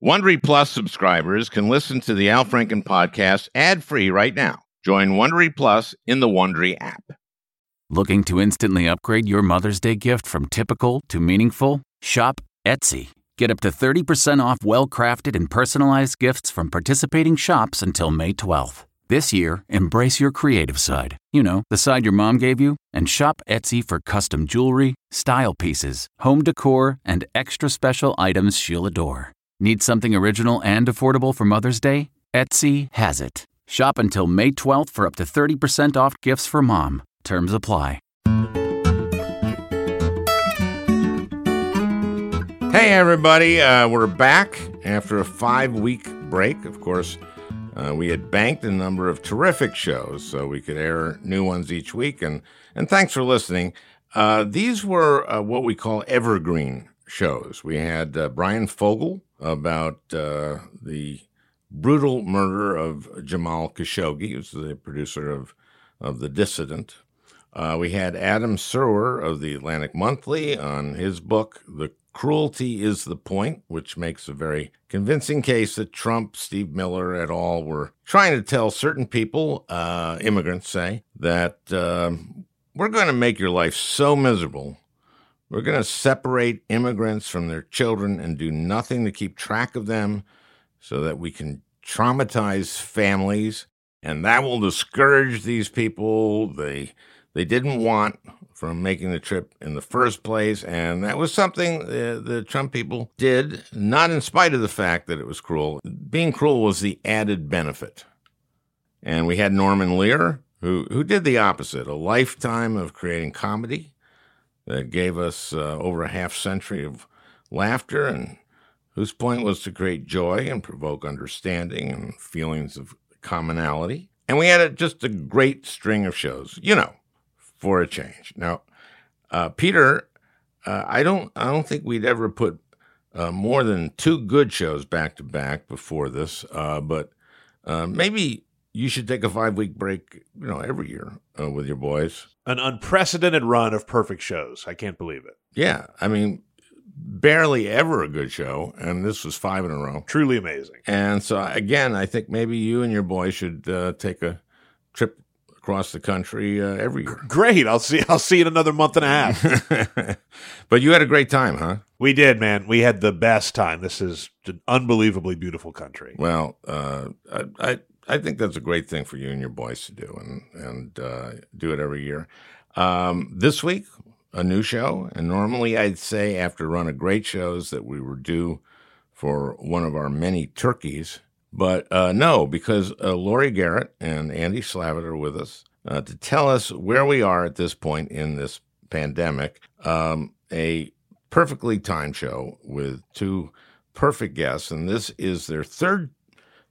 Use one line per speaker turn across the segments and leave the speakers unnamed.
Wondery Plus subscribers can listen to the Al Franken podcast ad-free right now. Join Wondery Plus in the Wondery app.
Looking to instantly upgrade your Mother's Day gift from typical to meaningful? Shop Etsy. Get up to 30% off well-crafted and personalized gifts from participating shops until May 12th. This year, embrace your creative side. You know, the side your mom gave you, and shop Etsy for custom jewelry, style pieces, home decor, and extra special items she'll adore. Need something original and affordable for Mother's Day? Etsy has it. Shop until May 12th for up to 30% off gifts for mom. Terms apply.
Hey, everybody. Uh, we're back after a five week break. Of course, uh, we had banked a number of terrific shows so we could air new ones each week. And, and thanks for listening. Uh, these were uh, what we call evergreen shows. We had uh, Bryan Fogel about uh, the brutal murder of Jamal Khashoggi, who's the producer of, of The Dissident. Uh, we had Adam Serwer of the Atlantic Monthly on his book, The Cruelty is the Point, which makes a very convincing case that Trump, Steve Miller, et al. were trying to tell certain people, uh, immigrants say, that um, we're going to make your life so miserable we're going to separate immigrants from their children and do nothing to keep track of them so that we can traumatize families. And that will discourage these people they, they didn't want from making the trip in the first place. And that was something uh, the Trump people did, not in spite of the fact that it was cruel. Being cruel was the added benefit. And we had Norman Lear, who, who did the opposite a lifetime of creating comedy that gave us uh, over a half century of laughter and whose point was to create joy and provoke understanding and feelings of commonality. And we had a, just a great string of shows, you know, for a change. Now, uh, Peter, uh, I don't, I don't think we'd ever put uh, more than two good shows back to back before this, uh, but uh, maybe you should take a five week break, you know, every year uh, with your boys.
An unprecedented run of perfect shows. I can't believe it.
Yeah, I mean, barely ever a good show, and this was five in a row.
Truly amazing.
And so, again, I think maybe you and your boys should uh, take a trip across the country uh, every year.
Great. I'll see. I'll see you in another month and a half.
but you had a great time, huh?
We did, man. We had the best time. This is an unbelievably beautiful country.
Well, uh, I, I I think that's a great thing for you and your boys to do, and and uh, do it every year. Um, this week, a new show, and normally I'd say after a run of great shows that we were due for one of our many turkeys, but uh, no, because uh, Laurie Garrett and Andy Slavitt are with us uh, to tell us where we are at this point in this pandemic. Um, a perfectly timed show with two perfect guests, and this is their third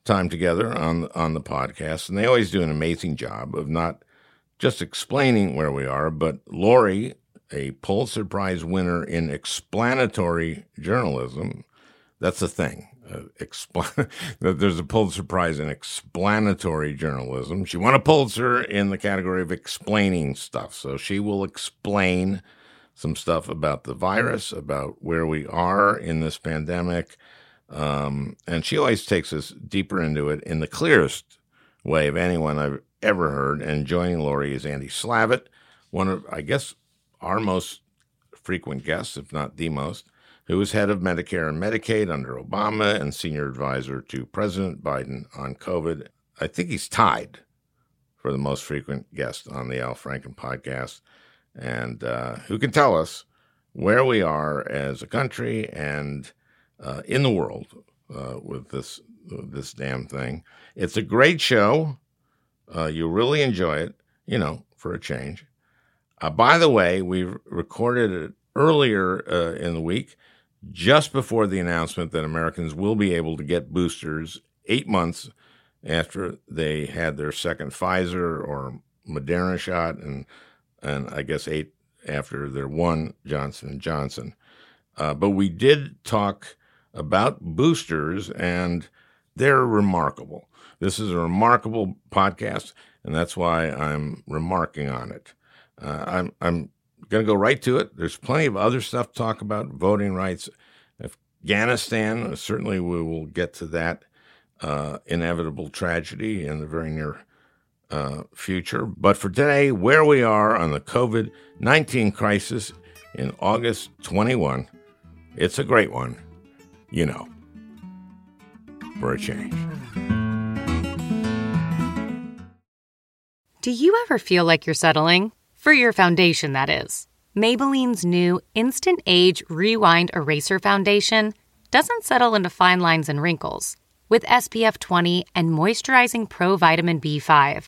time together on on the podcast, and they always do an amazing job of not just explaining where we are, but Laurie, a Pulitzer Prize winner in explanatory journalism, that's a thing. Uh, expl- there's a Pulitzer Prize in explanatory journalism. She won a Pulitzer in the category of explaining stuff, so she will explain some stuff about the virus, about where we are in this pandemic um, and she always takes us deeper into it in the clearest way of anyone I've ever heard. And joining Laurie is Andy Slavitt, one of, I guess, our most frequent guests, if not the most, who was head of Medicare and Medicaid under Obama and senior advisor to President Biden on COVID. I think he's tied for the most frequent guest on the Al Franken podcast, and uh, who can tell us where we are as a country and uh, in the world uh, with this this damn thing. It's a great show. Uh, you'll really enjoy it. You know, for a change. Uh, by the way, we recorded it earlier uh, in the week, just before the announcement that Americans will be able to get boosters eight months after they had their second Pfizer or Moderna shot, and and I guess eight after their one Johnson and Johnson. Uh, but we did talk about boosters, and they're remarkable. This is a remarkable podcast, and that's why I'm remarking on it. Uh, I'm, I'm going to go right to it. There's plenty of other stuff to talk about voting rights. Afghanistan. Certainly, we will get to that uh, inevitable tragedy in the very near uh, future. But for today, where we are on the COVID 19 crisis in August 21, it's a great one, you know, for a change.
Do you ever feel like you're settling? For your foundation, that is. Maybelline's new Instant Age Rewind Eraser Foundation doesn't settle into fine lines and wrinkles. With SPF 20 and moisturizing Pro Vitamin B5,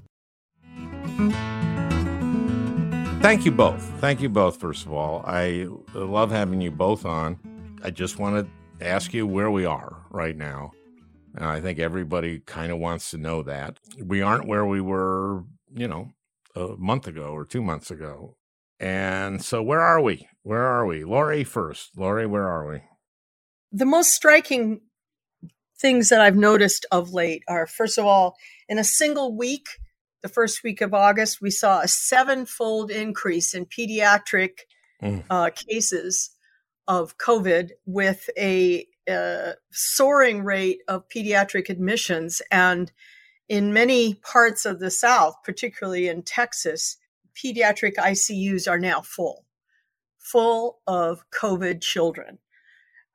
Thank you both. Thank you both, first of all. I love having you both on. I just want to ask you where we are right now. I think everybody kind of wants to know that. We aren't where we were, you know, a month ago or two months ago. And so, where are we? Where are we? Laurie first. Laurie, where are we?
The most striking things that I've noticed of late are first of all, in a single week, the first week of August, we saw a sevenfold increase in pediatric mm. uh, cases of COVID with a uh, soaring rate of pediatric admissions. And in many parts of the South, particularly in Texas, pediatric ICUs are now full, full of COVID children.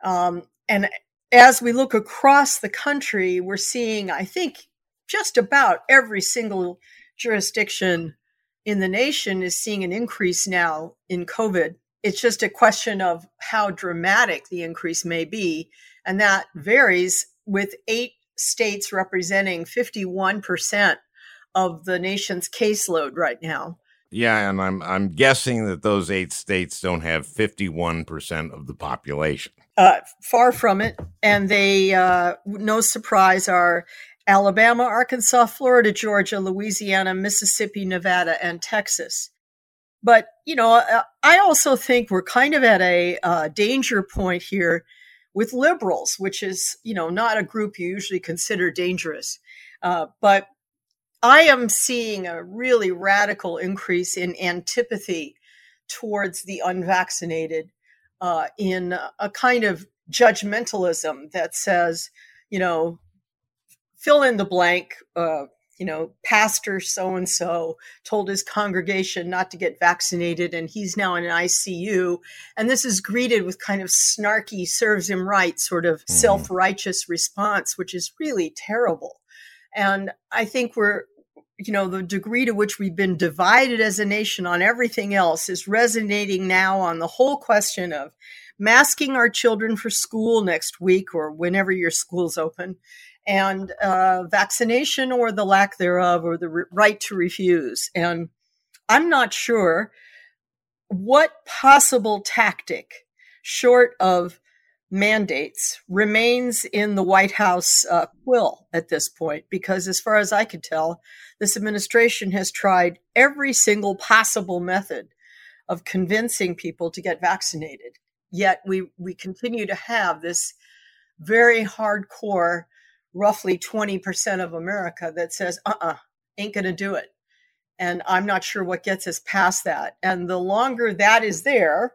Um, and as we look across the country, we're seeing, I think, just about every single jurisdiction in the nation is seeing an increase now in COVID. It's just a question of how dramatic the increase may be. And that varies with eight states representing 51% of the nation's caseload right now.
Yeah, and I'm I'm guessing that those eight states don't have 51% of the population.
Uh, far from it, and they, uh, no surprise, are Alabama, Arkansas, Florida, Georgia, Louisiana, Mississippi, Nevada, and Texas. But, you know, uh, I also think we're kind of at a uh, danger point here with liberals, which is, you know, not a group you usually consider dangerous. Uh, but I am seeing a really radical increase in antipathy towards the unvaccinated, uh, in a kind of judgmentalism that says, you know, fill in the blank. Uh, you know, pastor so and so told his congregation not to get vaccinated, and he's now in an ICU. And this is greeted with kind of snarky, serves him right, sort of mm-hmm. self righteous response, which is really terrible. And I think we're, you know, the degree to which we've been divided as a nation on everything else is resonating now on the whole question of masking our children for school next week or whenever your school's open and uh, vaccination or the lack thereof or the re- right to refuse. And I'm not sure what possible tactic, short of mandates, remains in the White House uh, quill at this point, because as far as I could tell, this administration has tried every single possible method of convincing people to get vaccinated. Yet we, we continue to have this very hardcore roughly 20% of America that says, uh uh-uh, uh, ain't going to do it. And I'm not sure what gets us past that. And the longer that is there,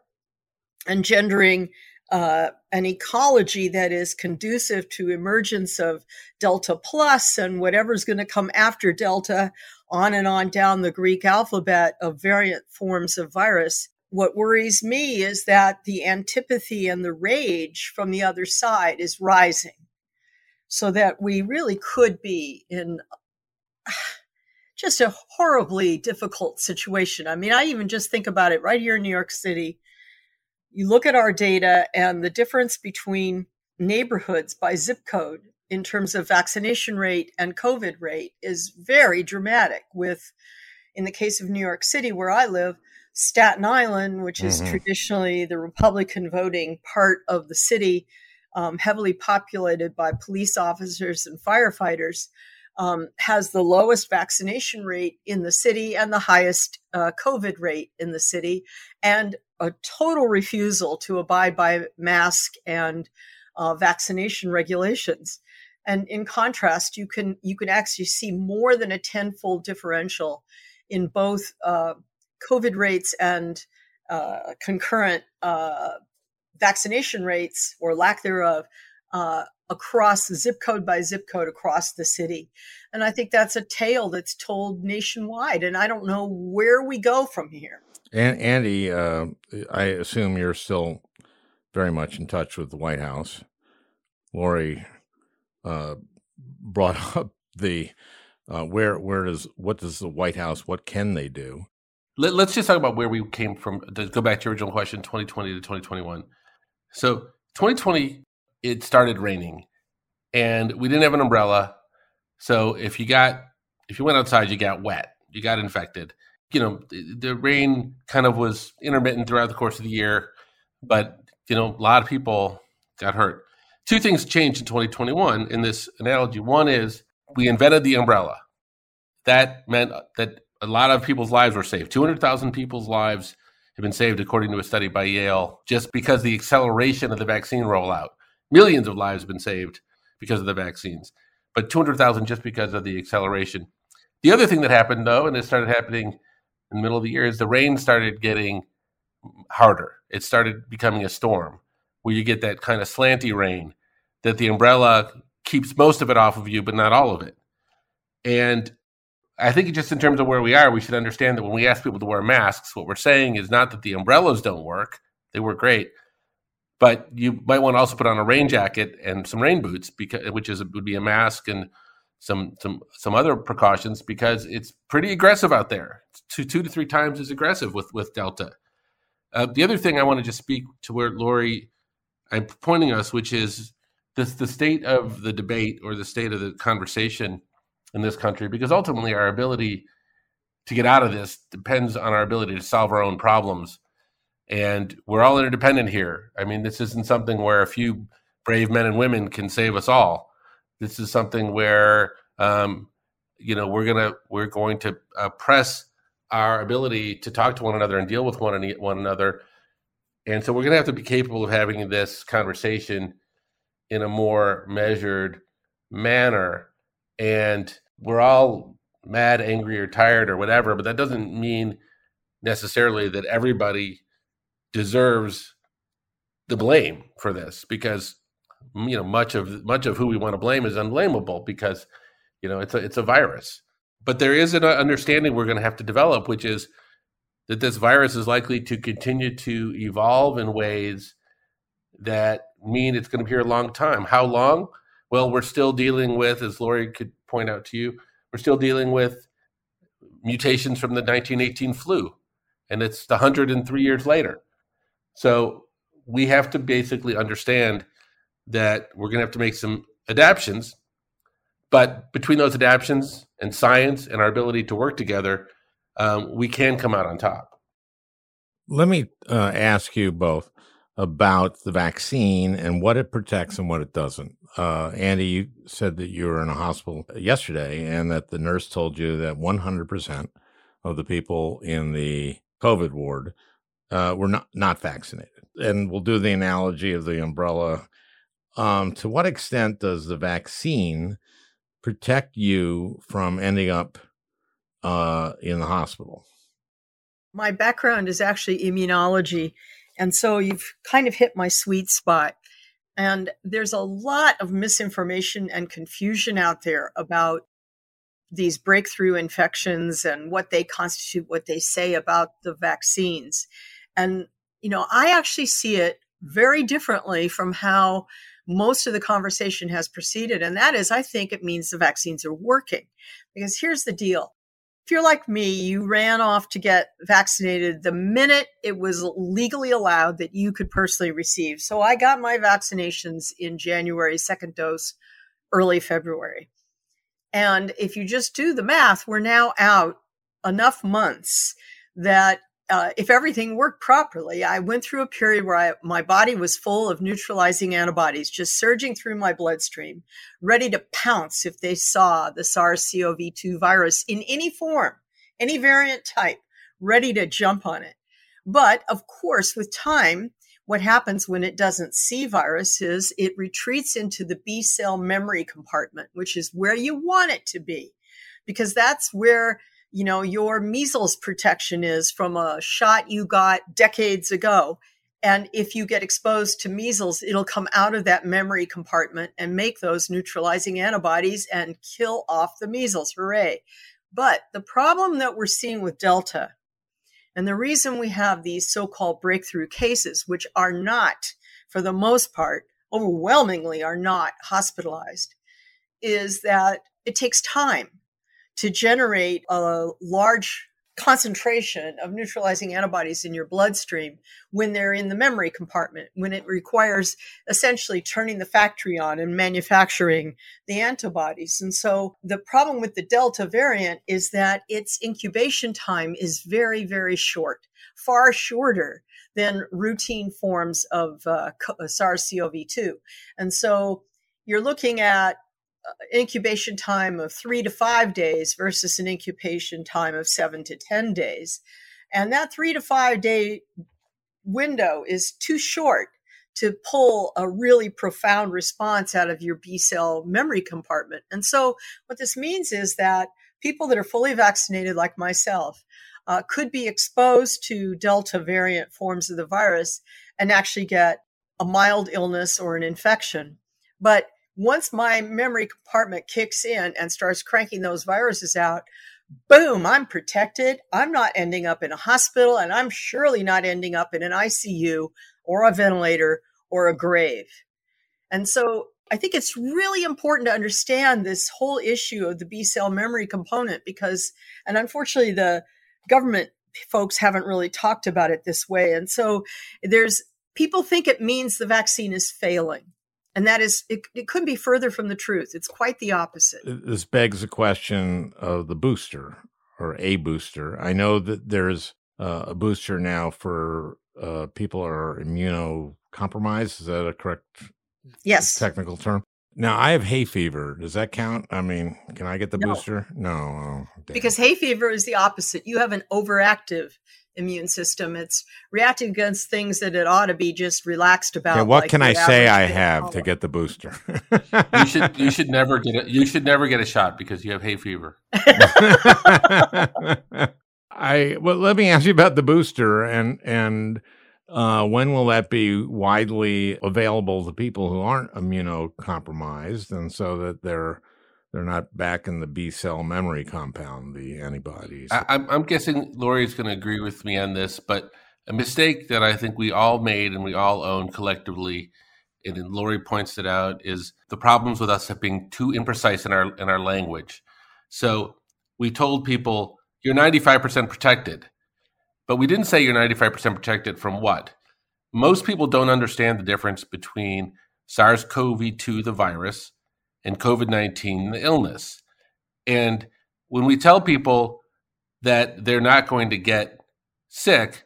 engendering uh, an ecology that is conducive to emergence of Delta Plus and whatever's going to come after Delta, on and on down the Greek alphabet of variant forms of virus. What worries me is that the antipathy and the rage from the other side is rising. So that we really could be in just a horribly difficult situation. I mean, I even just think about it right here in New York City. You look at our data and the difference between neighborhoods by zip code in terms of vaccination rate and COVID rate is very dramatic. With, in the case of New York City, where I live, Staten Island, which is mm-hmm. traditionally the Republican voting part of the city, um, heavily populated by police officers and firefighters, um, has the lowest vaccination rate in the city and the highest uh, COVID rate in the city, and a total refusal to abide by mask and uh, vaccination regulations. And in contrast, you can you can actually see more than a tenfold differential in both uh, COVID rates and uh, concurrent uh, vaccination rates or lack thereof uh, across zip code by zip code across the city. And I think that's a tale that's told nationwide. And I don't know where we go from here.
And Andy, uh, I assume you're still very much in touch with the White House. Laurie uh, brought up the uh, where where does what does the White House what can they do?
Let, us just talk about where we came from. To go back to your original question, 2020 to 2021. So 2020, it started raining, and we didn't have an umbrella. So if you got if you went outside, you got wet, you got infected. You know, the, the rain kind of was intermittent throughout the course of the year, but you know, a lot of people got hurt. Two things changed in 2021 in this analogy. One is we invented the umbrella. That meant that a lot of people's lives were saved. 200,000 people's lives have been saved, according to a study by Yale, just because the acceleration of the vaccine rollout. Millions of lives have been saved because of the vaccines, but 200,000 just because of the acceleration. The other thing that happened, though, and it started happening in the middle of the year, is the rain started getting harder. It started becoming a storm where you get that kind of slanty rain that the umbrella keeps most of it off of you, but not all of it. And I think just in terms of where we are, we should understand that when we ask people to wear masks, what we're saying is not that the umbrellas don't work; they work great, but you might want to also put on a rain jacket and some rain boots, because which is would be a mask and some some some other precautions because it's pretty aggressive out there. It's two two to three times as aggressive with with Delta. Uh, the other thing I want to just speak to where Laurie I'm pointing us, which is this the state of the debate or the state of the conversation in this country because ultimately our ability to get out of this depends on our ability to solve our own problems. And we're all interdependent here. I mean, this isn't something where a few brave men and women can save us all. This is something where, um, you know, we're gonna we're going to uh, press our ability to talk to one another and deal with one, and one another. And so we're going to have to be capable of having this conversation in a more measured manner and we're all mad, angry, or tired or whatever, but that doesn't mean necessarily that everybody deserves the blame for this because you know much of much of who we want to blame is unblameable because you know it's a it's a virus. But there is an understanding we're going to have to develop which is that this virus is likely to continue to evolve in ways that mean it's going to be here a long time. How long well, we're still dealing with, as Laurie could point out to you, we're still dealing with mutations from the 1918 flu, and it's 103 years later. So we have to basically understand that we're going to have to make some adaptations. But between those adaptations and science and our ability to work together, um, we can come out on top.
Let me uh, ask you both about the vaccine and what it protects and what it doesn't uh, Andy, you said that you were in a hospital yesterday and that the nurse told you that 100% of the people in the COVID ward uh, were not, not vaccinated. And we'll do the analogy of the umbrella. Um, to what extent does the vaccine protect you from ending up uh, in the hospital?
My background is actually immunology. And so you've kind of hit my sweet spot. And there's a lot of misinformation and confusion out there about these breakthrough infections and what they constitute, what they say about the vaccines. And, you know, I actually see it very differently from how most of the conversation has proceeded. And that is, I think it means the vaccines are working. Because here's the deal if you're like me, you ran off to get vaccinated the minute it was legally allowed that you could personally receive. So I got my vaccinations in January, second dose, early February. And if you just do the math, we're now out enough months that uh, if everything worked properly, I went through a period where I, my body was full of neutralizing antibodies just surging through my bloodstream, ready to pounce if they saw the SARS CoV 2 virus in any form, any variant type, ready to jump on it. But of course, with time, what happens when it doesn't see viruses, it retreats into the B cell memory compartment, which is where you want it to be, because that's where you know, your measles protection is from a shot you got decades ago. And if you get exposed to measles, it'll come out of that memory compartment and make those neutralizing antibodies and kill off the measles. Hooray. But the problem that we're seeing with Delta, and the reason we have these so called breakthrough cases, which are not, for the most part, overwhelmingly are not hospitalized, is that it takes time to generate a large concentration of neutralizing antibodies in your bloodstream when they're in the memory compartment, when it requires essentially turning the factory on and manufacturing the antibodies. And so the problem with the Delta variant is that its incubation time is very, very short, far shorter than routine forms of uh, SARS CoV 2. And so you're looking at uh, incubation time of three to five days versus an incubation time of seven to 10 days. And that three to five day window is too short to pull a really profound response out of your B cell memory compartment. And so, what this means is that people that are fully vaccinated, like myself, uh, could be exposed to Delta variant forms of the virus and actually get a mild illness or an infection. But once my memory compartment kicks in and starts cranking those viruses out, boom, I'm protected. I'm not ending up in a hospital, and I'm surely not ending up in an ICU or a ventilator or a grave. And so I think it's really important to understand this whole issue of the B cell memory component because, and unfortunately, the government folks haven't really talked about it this way. And so there's people think it means the vaccine is failing. And that is, it, it couldn't be further from the truth. It's quite the opposite.
This begs the question of the booster or a booster. I know that there's uh, a booster now for uh, people are immunocompromised. Is that a correct
yes
technical term? Now I have hay fever. Does that count? I mean, can I get the
no.
booster? No, oh,
because hay fever is the opposite. You have an overactive immune system. It's reacting against things that it ought to be just relaxed about.
Okay, what like can I say I have to get the booster?
you should you should never get a, you should never get a shot because you have hay fever.
I well, let me ask you about the booster and and uh, when will that be widely available to people who aren't immunocompromised, and so that they're they're not back in the B cell memory mm-hmm. compound, the antibodies.
I, am guessing Laurie's going to agree with me on this, but a mistake that I think we all made and we all own collectively, and Laurie points it out, is the problems with us being too imprecise in our in our language. So we told people you're 95% protected, but we didn't say you're 95% protected from what. Most people don't understand the difference between SARS-CoV-2, the virus, and COVID 19, the illness. And when we tell people that they're not going to get sick,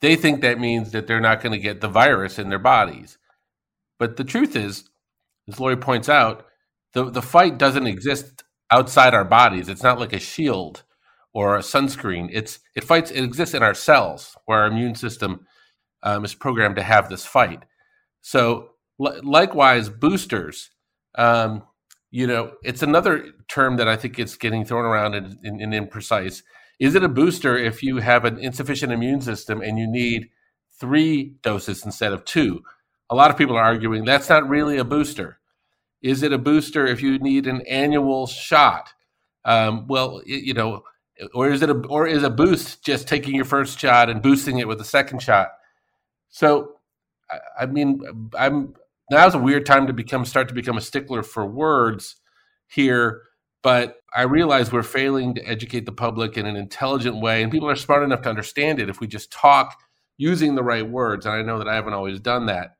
they think that means that they're not going to get the virus in their bodies. But the truth is, as Laurie points out, the, the fight doesn't exist outside our bodies. It's not like a shield or a sunscreen. It's it fights. It exists in our cells, where our immune system um, is programmed to have this fight. So, li- likewise, boosters um, you know, it's another term that I think is getting thrown around and, and, and imprecise. Is it a booster if you have an insufficient immune system and you need three doses instead of two? A lot of people are arguing that's not really a booster. Is it a booster if you need an annual shot? Um, well, you know, or is it a or is a boost just taking your first shot and boosting it with a second shot? So, I mean, I'm now's a weird time to become start to become a stickler for words here but I realize we're failing to educate the public in an intelligent way, and people are smart enough to understand it if we just talk using the right words. And I know that I haven't always done that.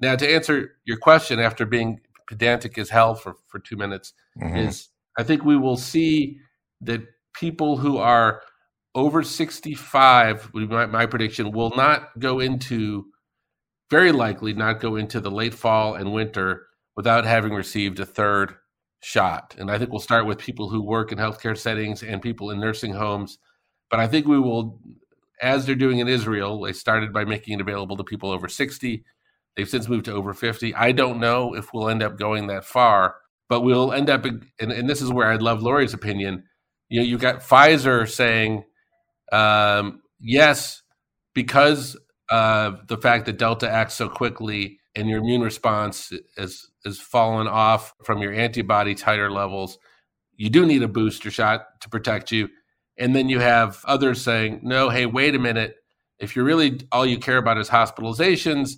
Now, to answer your question, after being pedantic as hell for, for two minutes, mm-hmm. is I think we will see that people who are over 65, my, my prediction, will not go into, very likely not go into the late fall and winter without having received a third shot. And I think we'll start with people who work in healthcare settings and people in nursing homes. But I think we will, as they're doing in Israel, they started by making it available to people over 60. They've since moved to over 50. I don't know if we'll end up going that far, but we'll end up, and, and this is where I'd love Laurie's opinion. You know, you got Pfizer saying, um, yes, because of the fact that Delta acts so quickly and your immune response is has fallen off from your antibody titer levels, you do need a booster shot to protect you. And then you have others saying, no, hey, wait a minute. If you're really all you care about is hospitalizations,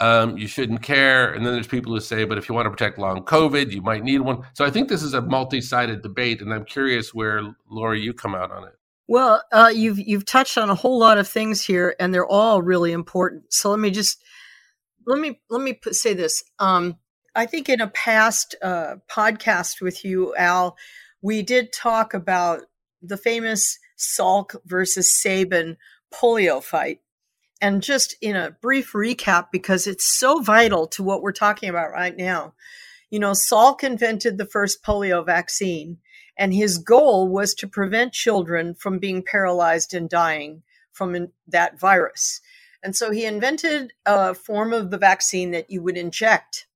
um, you shouldn't care. And then there's people who say, but if you want to protect long COVID, you might need one. So I think this is a multi-sided debate, and I'm curious where Laurie you come out on it.
Well, uh, you've you've touched on a whole lot of things here, and they're all really important. So let me just let me let me say this. Um, I think in a past uh, podcast with you, Al, we did talk about the famous Salk versus Sabin polio fight. And just in a brief recap, because it's so vital to what we're talking about right now. You know, Salk invented the first polio vaccine, and his goal was to prevent children from being paralyzed and dying from that virus. And so he invented a form of the vaccine that you would inject.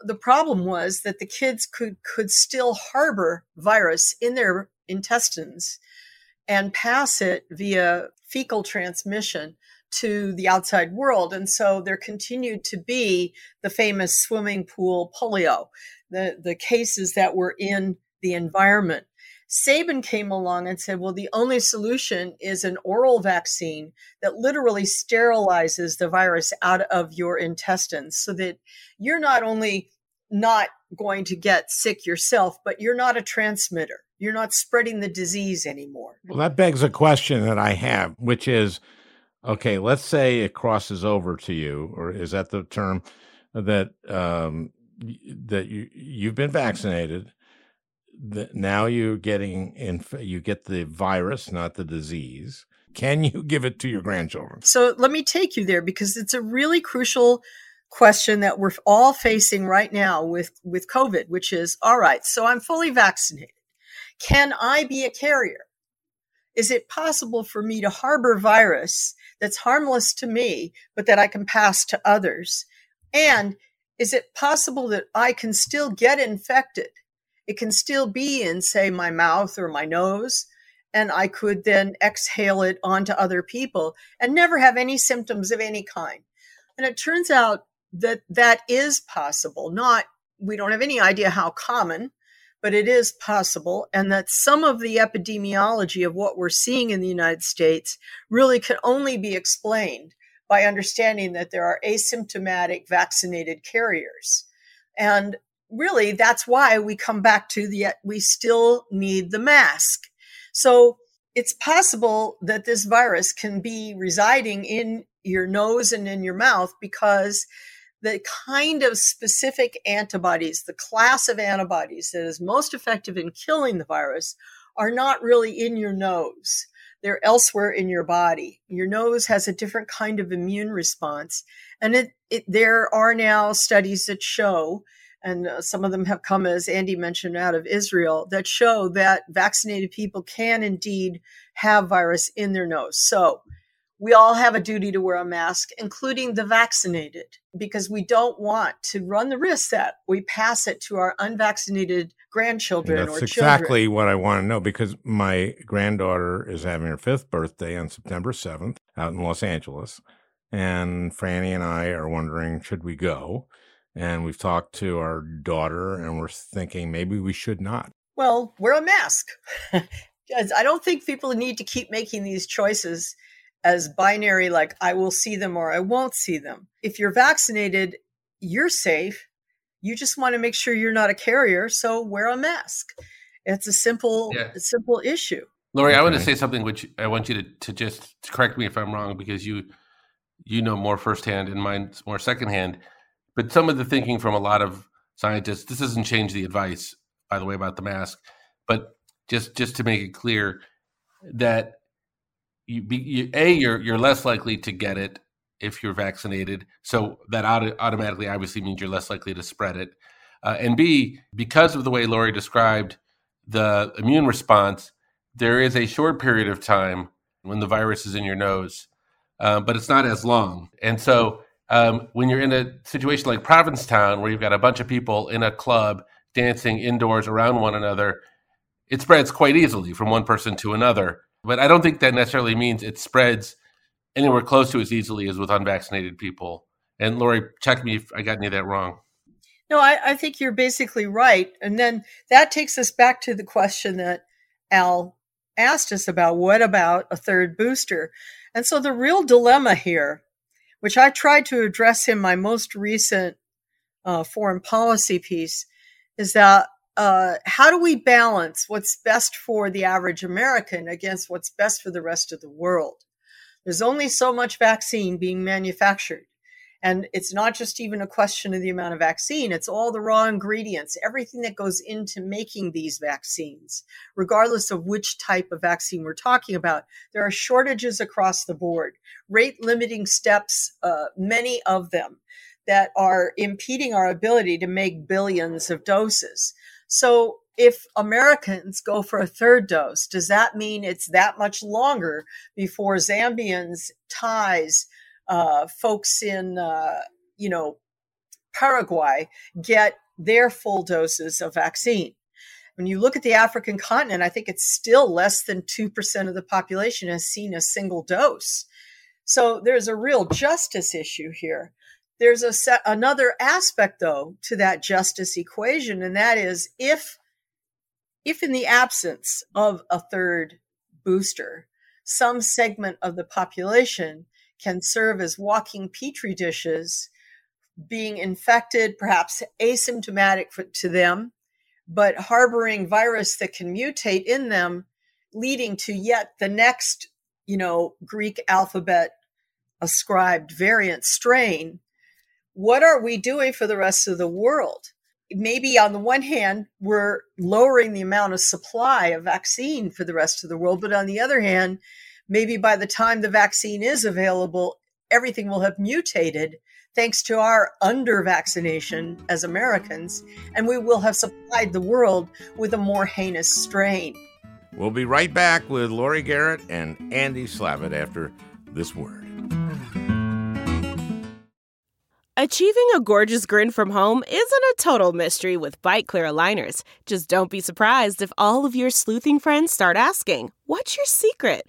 The problem was that the kids could, could still harbor virus in their intestines and pass it via fecal transmission to the outside world. And so there continued to be the famous swimming pool polio, the, the cases that were in the environment. Sabin came along and said, well, the only solution is an oral vaccine that literally sterilizes the virus out of your intestines so that you're not only not going to get sick yourself, but you're not a transmitter. You're not spreading the disease anymore.
Well, that begs a question that I have, which is okay, let's say it crosses over to you, or is that the term that um, that you you've been vaccinated the, now you're getting in, you get the virus, not the disease. Can you give it to your grandchildren?
So let me take you there because it's a really crucial question that we're all facing right now with, with COVID, which is all right, so I'm fully vaccinated. Can I be a carrier? Is it possible for me to harbor virus that's harmless to me, but that I can pass to others? And is it possible that I can still get infected it can still be in, say, my mouth or my nose. And I could then exhale it onto other people and never have any symptoms of any kind. And it turns out that that is possible. Not, we don't have any idea how common, but it is possible. And that some of the epidemiology of what we're seeing in the United States really can only be explained by understanding that there are asymptomatic vaccinated carriers. And really that's why we come back to the we still need the mask. So it's possible that this virus can be residing in your nose and in your mouth because the kind of specific antibodies, the class of antibodies that is most effective in killing the virus are not really in your nose. They're elsewhere in your body. Your nose has a different kind of immune response. And it, it there are now studies that show and uh, some of them have come, as Andy mentioned, out of Israel that show that vaccinated people can indeed have virus in their nose. So we all have a duty to wear a mask, including the vaccinated, because we don't want to run the risk that we pass it to our unvaccinated grandchildren
That's
or children.
That's exactly what I want to know because my granddaughter is having her fifth birthday on September 7th out in Los Angeles. And Franni and I are wondering, should we go? And we've talked to our daughter and we're thinking maybe we should not.
Well, wear a mask. I don't think people need to keep making these choices as binary, like I will see them or I won't see them. If you're vaccinated, you're safe. You just want to make sure you're not a carrier, so wear a mask. It's a simple, yeah. simple issue.
Laurie, I want to say something which I want you to, to just correct me if I'm wrong because you you know more firsthand and mine's more secondhand. But some of the thinking from a lot of scientists, this doesn't change the advice, by the way, about the mask, but just just to make it clear that you, be, you a you're you're less likely to get it if you're vaccinated, so that auto- automatically obviously means you're less likely to spread it, uh, and b because of the way Laurie described the immune response, there is a short period of time when the virus is in your nose, uh, but it's not as long, and so. Um, when you're in a situation like Provincetown, where you've got a bunch of people in a club dancing indoors around one another, it spreads quite easily from one person to another. But I don't think that necessarily means it spreads anywhere close to as easily as with unvaccinated people. And Laurie, check me if I got any of that wrong.
No, I, I think you're basically right. And then that takes us back to the question that Al asked us about what about a third booster? And so the real dilemma here, which I tried to address in my most recent uh, foreign policy piece, is that uh, how do we balance what's best for the average American against what's best for the rest of the world? There's only so much vaccine being manufactured. And it's not just even a question of the amount of vaccine, it's all the raw ingredients, everything that goes into making these vaccines, regardless of which type of vaccine we're talking about. There are shortages across the board, rate limiting steps, uh, many of them that are impeding our ability to make billions of doses. So if Americans go for a third dose, does that mean it's that much longer before Zambians, Thais, uh, folks in, uh, you know, Paraguay get their full doses of vaccine? When you look at the African continent, I think it's still less than 2% of the population has seen a single dose. So there's a real justice issue here. There's a set, another aspect though to that justice equation, and that is if if in the absence of a third booster, some segment of the population can serve as walking petri dishes, being infected, perhaps asymptomatic for, to them, but harboring virus that can mutate in them, leading to yet the next, you know, Greek alphabet ascribed variant strain what are we doing for the rest of the world? Maybe on the one hand, we're lowering the amount of supply of vaccine for the rest of the world, but on the other hand, maybe by the time the vaccine is available, everything will have mutated thanks to our under vaccination as Americans, and we will have supplied the world with a more heinous strain.
We'll be right back with Laurie Garrett and Andy Slavitt after this word.
Achieving a gorgeous grin from home isn't a total mystery with Byte clear aligners. Just don't be surprised if all of your sleuthing friends start asking, What's your secret?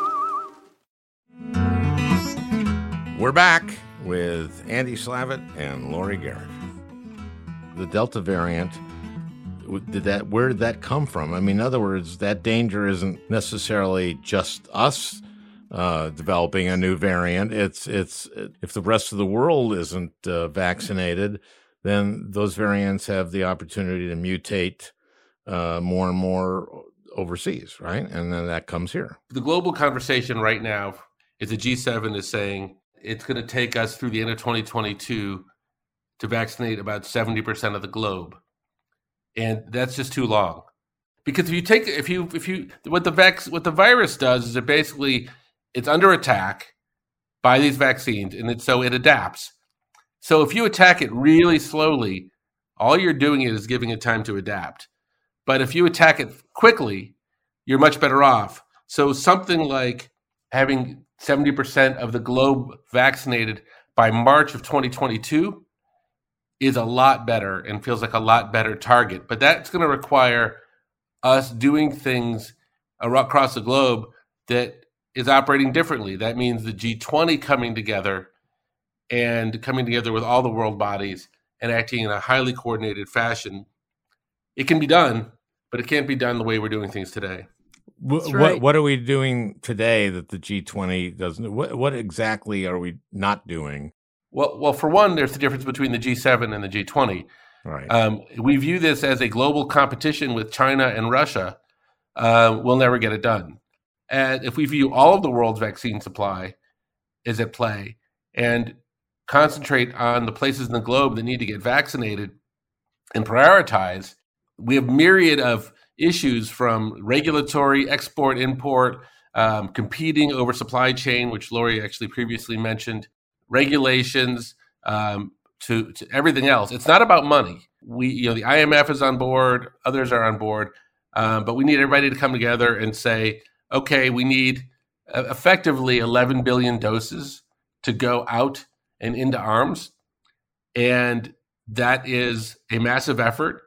We're back with Andy Slavitt and Laurie Garrett. The Delta variant, did that where did that come from? I mean, in other words, that danger isn't necessarily just us uh, developing a new variant. It's it's if the rest of the world isn't uh, vaccinated, then those variants have the opportunity to mutate uh, more and more overseas, right? And then that comes here.
The global conversation right now is the G7 is saying it's going to take us through the end of 2022 to vaccinate about 70% of the globe. and that's just too long. Because if you take if you if you what the vac what the virus does is it basically it's under attack by these vaccines, and it, so it adapts. So if you attack it really slowly, all you're doing is giving it time to adapt. But if you attack it quickly, you're much better off. So something like having 70% of the globe vaccinated by March of 2022 is a lot better and feels like a lot better target. But that's going to require us doing things across the globe that is operating differently. That means the G20 coming together and coming together with all the world bodies and acting in a highly coordinated fashion. It can be done, but it can't be done the way we're doing things today.
Right. What what are we doing today that the G20 doesn't? What what exactly are we not doing?
Well, well, for one, there's the difference between the G7 and the G20.
Right.
Um, we view this as a global competition with China and Russia. Uh, we'll never get it done. And if we view all of the world's vaccine supply is at play and concentrate on the places in the globe that need to get vaccinated and prioritize, we have myriad of issues from regulatory, export, import, um, competing over supply chain, which Laurie actually previously mentioned, regulations, um, to, to everything else. It's not about money. We, you know, the IMF is on board, others are on board, um, but we need everybody to come together and say, okay, we need effectively 11 billion doses to go out and into arms. And that is a massive effort.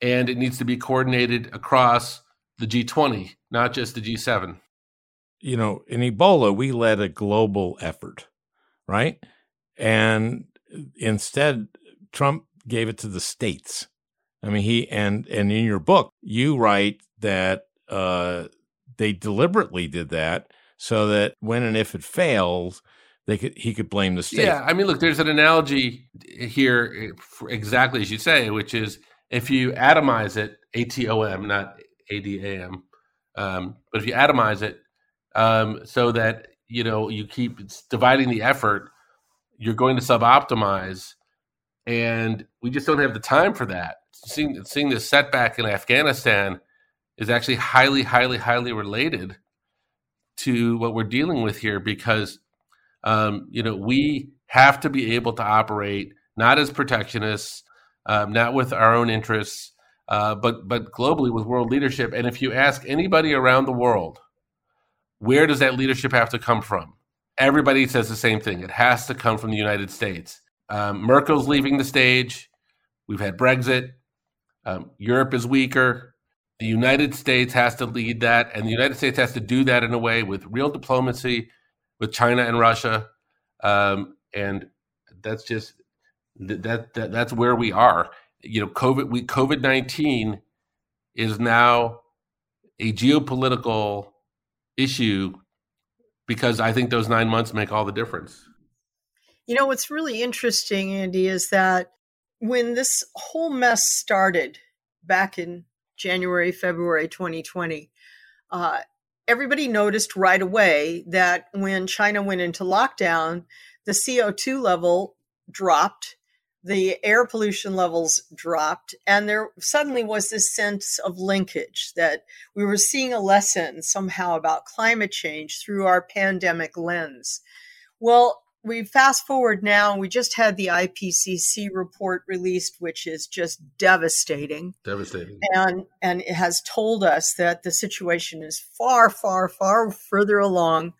And it needs to be coordinated across the G20, not just the G7.
You know, in Ebola, we led a global effort, right? And instead, Trump gave it to the states. I mean, he and and in your book, you write that uh, they deliberately did that so that when and if it fails, they could he could blame the state.
Yeah, I mean, look, there's an analogy here, exactly as you say, which is if you atomize it, ATOM, not ADAM, um, but if you atomize it um, so that you know you keep dividing the effort, you're going to suboptimize, and we just don't have the time for that. Seeing seeing this setback in Afghanistan is actually highly, highly, highly related to what we're dealing with here because, um, you know, we have to be able to operate not as protectionists, um, not with our own interests, uh, but but globally with world leadership. And if you ask anybody around the world, where does that leadership have to come from? Everybody says the same thing. It has to come from the United States. Um, Merkel's leaving the stage. We've had Brexit. Um, Europe is weaker. The United States has to lead that, and the United States has to do that in a way with real diplomacy with China and Russia, um, and that's just that, that that's where we are. You know, COVID we COVID nineteen is now a geopolitical issue because I think those nine months make all the difference.
You know, what's really interesting, Andy, is that when this whole mess started back in January, February 2020, uh, everybody noticed right away that when China went into lockdown, the CO2 level dropped, the air pollution levels dropped, and there suddenly was this sense of linkage that we were seeing a lesson somehow about climate change through our pandemic lens. Well, we fast forward now, we just had the IPCC report released, which is just devastating.
Devastating.
And and it has told us that the situation is far, far, far further along.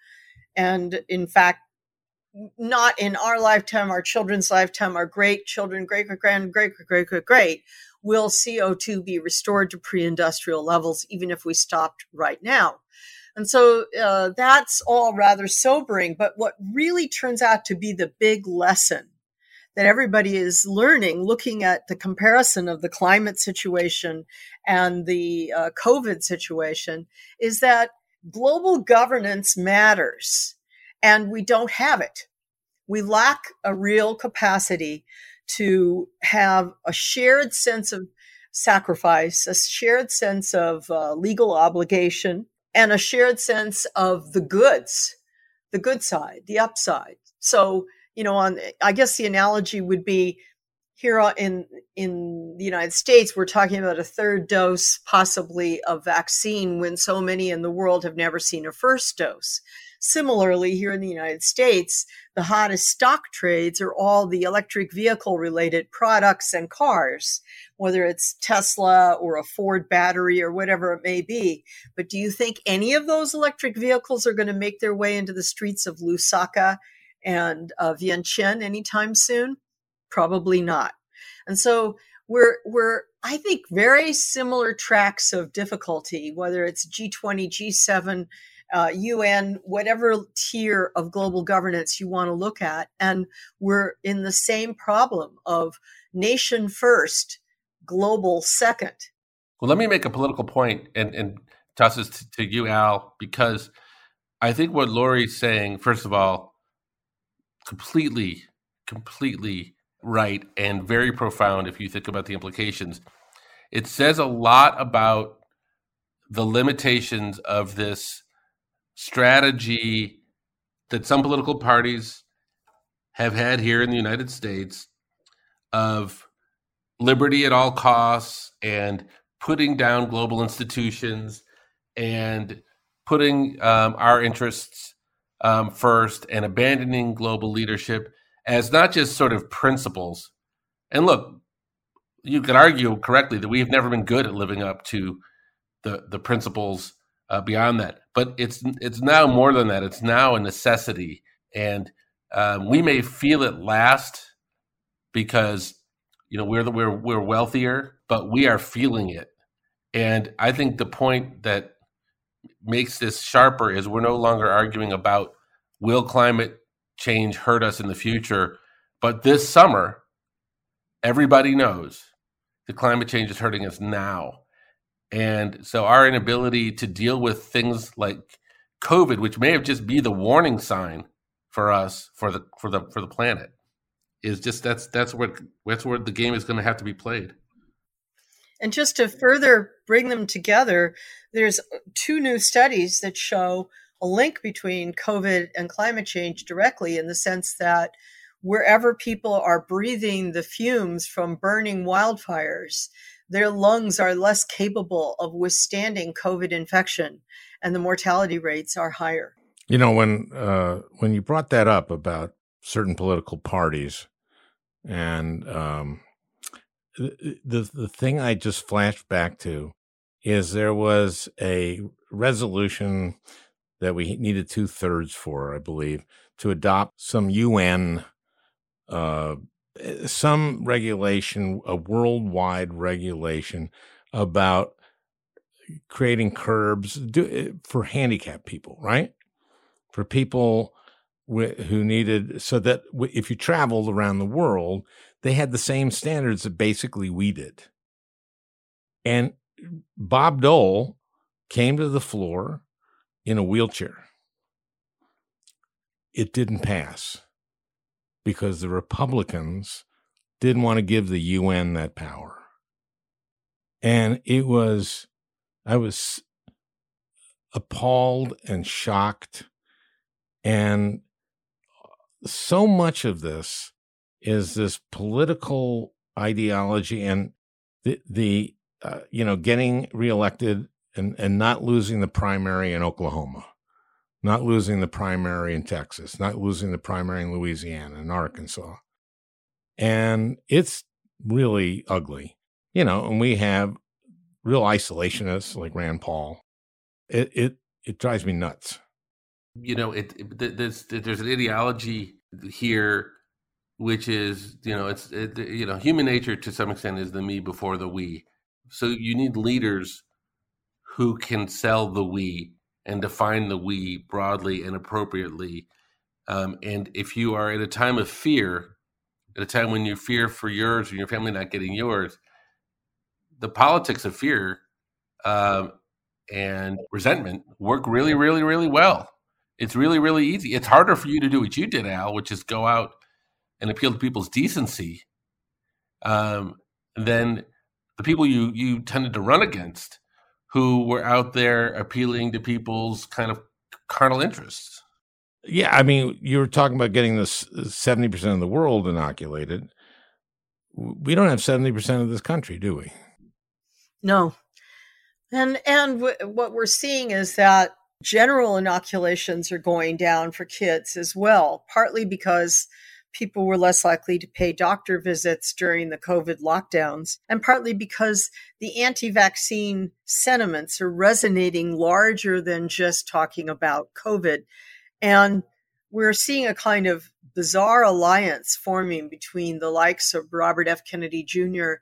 And in fact, not in our lifetime, our children's lifetime, our great children, great great grand, great great great great great, will CO2 be restored to pre-industrial levels, even if we stopped right now. And so uh, that's all rather sobering. But what really turns out to be the big lesson that everybody is learning, looking at the comparison of the climate situation and the uh, COVID situation, is that global governance matters and we don't have it. We lack a real capacity to have a shared sense of sacrifice, a shared sense of uh, legal obligation, and a shared sense of the goods, the good side, the upside. So, you know, on I guess the analogy would be here in in the United States, we're talking about a third dose, possibly of vaccine, when so many in the world have never seen a first dose. Similarly, here in the United States, the hottest stock trades are all the electric vehicle related products and cars, whether it's Tesla or a Ford battery or whatever it may be. But do you think any of those electric vehicles are going to make their way into the streets of Lusaka and uh, Vientiane anytime soon? Probably not. And so we're we're I think very similar tracks of difficulty, whether it's G20, G7, uh, UN, whatever tier of global governance you want to look at, and we're in the same problem of nation first, global second.
Well, let me make a political point and and toss this to, to you, Al, because I think what Laurie's saying, first of all, completely, completely right and very profound if you think about the implications. It says a lot about the limitations of this strategy that some political parties have had here in the United States of liberty at all costs and putting down global institutions and putting um, our interests um, first and abandoning global leadership as not just sort of principles. And look, you could argue correctly that we have never been good at living up to the the principles uh, beyond that. But it's it's now more than that. It's now a necessity, and um, we may feel it last because you know we're the, we're we're wealthier, but we are feeling it. And I think the point that makes this sharper is we're no longer arguing about will climate change hurt us in the future. But this summer, everybody knows the climate change is hurting us now. And so our inability to deal with things like COVID, which may have just be the warning sign for us for the for the for the planet, is just that's that's where that's where the game is going to have to be played.
And just to further bring them together, there's two new studies that show a link between COVID and climate change directly in the sense that wherever people are breathing the fumes from burning wildfires, their lungs are less capable of withstanding COVID infection and the mortality rates are higher.
You know, when uh, when you brought that up about certain political parties, and um, the, the the thing I just flashed back to is there was a resolution that we needed two thirds for, I believe, to adopt some UN, uh, some regulation, a worldwide regulation about creating curbs do, eh, for handicapped people, right? For people who needed, so that if you traveled around the world, they had the same standards that basically we did. And Bob Dole came to the floor in a wheelchair. It didn't pass because the Republicans didn't want to give the UN that power. And it was, I was appalled and shocked. And so much of this is this political ideology and the, the uh, you know, getting reelected and, and not losing the primary in Oklahoma, not losing the primary in Texas, not losing the primary in Louisiana and Arkansas. And it's really ugly, you know, and we have real isolationists like Rand Paul. It, it, it drives me nuts.
You know, it, it there's, there's an ideology here which is you know it's it, you know human nature to some extent is the me before the we so you need leaders who can sell the we and define the we broadly and appropriately. Um, and if you are at a time of fear, at a time when you fear for yours and your family not getting yours, the politics of fear um, and resentment work really, really, really well. It's really, really easy. It's harder for you to do what you did, Al, which is go out and appeal to people's decency um, than the people you you tended to run against who were out there appealing to people's kind of carnal interests.
Yeah, I mean, you were talking about getting this uh, 70% of the world inoculated. we don't have 70% of this country, do we?
No. And and w- what we're seeing is that general inoculations are going down for kids as well, partly because people were less likely to pay doctor visits during the COVID lockdowns, and partly because the anti vaccine sentiments are resonating larger than just talking about COVID. And we're seeing a kind of bizarre alliance forming between the likes of Robert F. Kennedy Jr.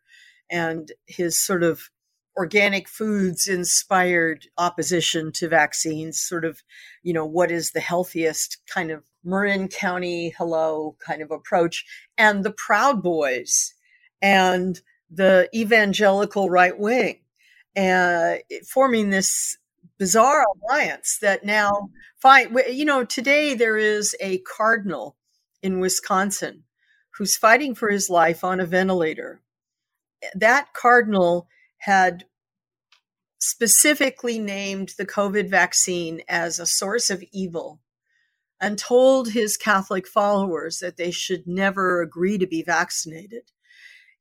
and his sort of organic foods inspired opposition to vaccines, sort of, you know, what is the healthiest kind of Marin County hello kind of approach, and the Proud Boys and the evangelical right wing, uh, forming this bizarre alliance that now find you know today there is a cardinal in Wisconsin who's fighting for his life on a ventilator. That cardinal had specifically named the COVID vaccine as a source of evil and told his Catholic followers that they should never agree to be vaccinated.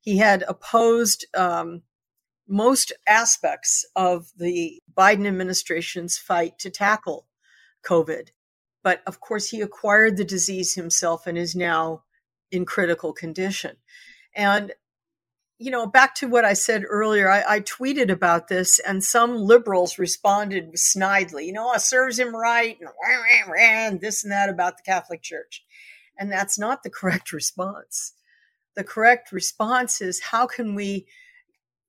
He had opposed um, most aspects of the Biden administration's fight to tackle COVID. But of course, he acquired the disease himself and is now in critical condition. And you know, back to what I said earlier, I, I, tweeted about this, and some liberals responded snidely, you know, it serves him right, and, and this and that about the Catholic Church. And that's not the correct response. The correct response is how can we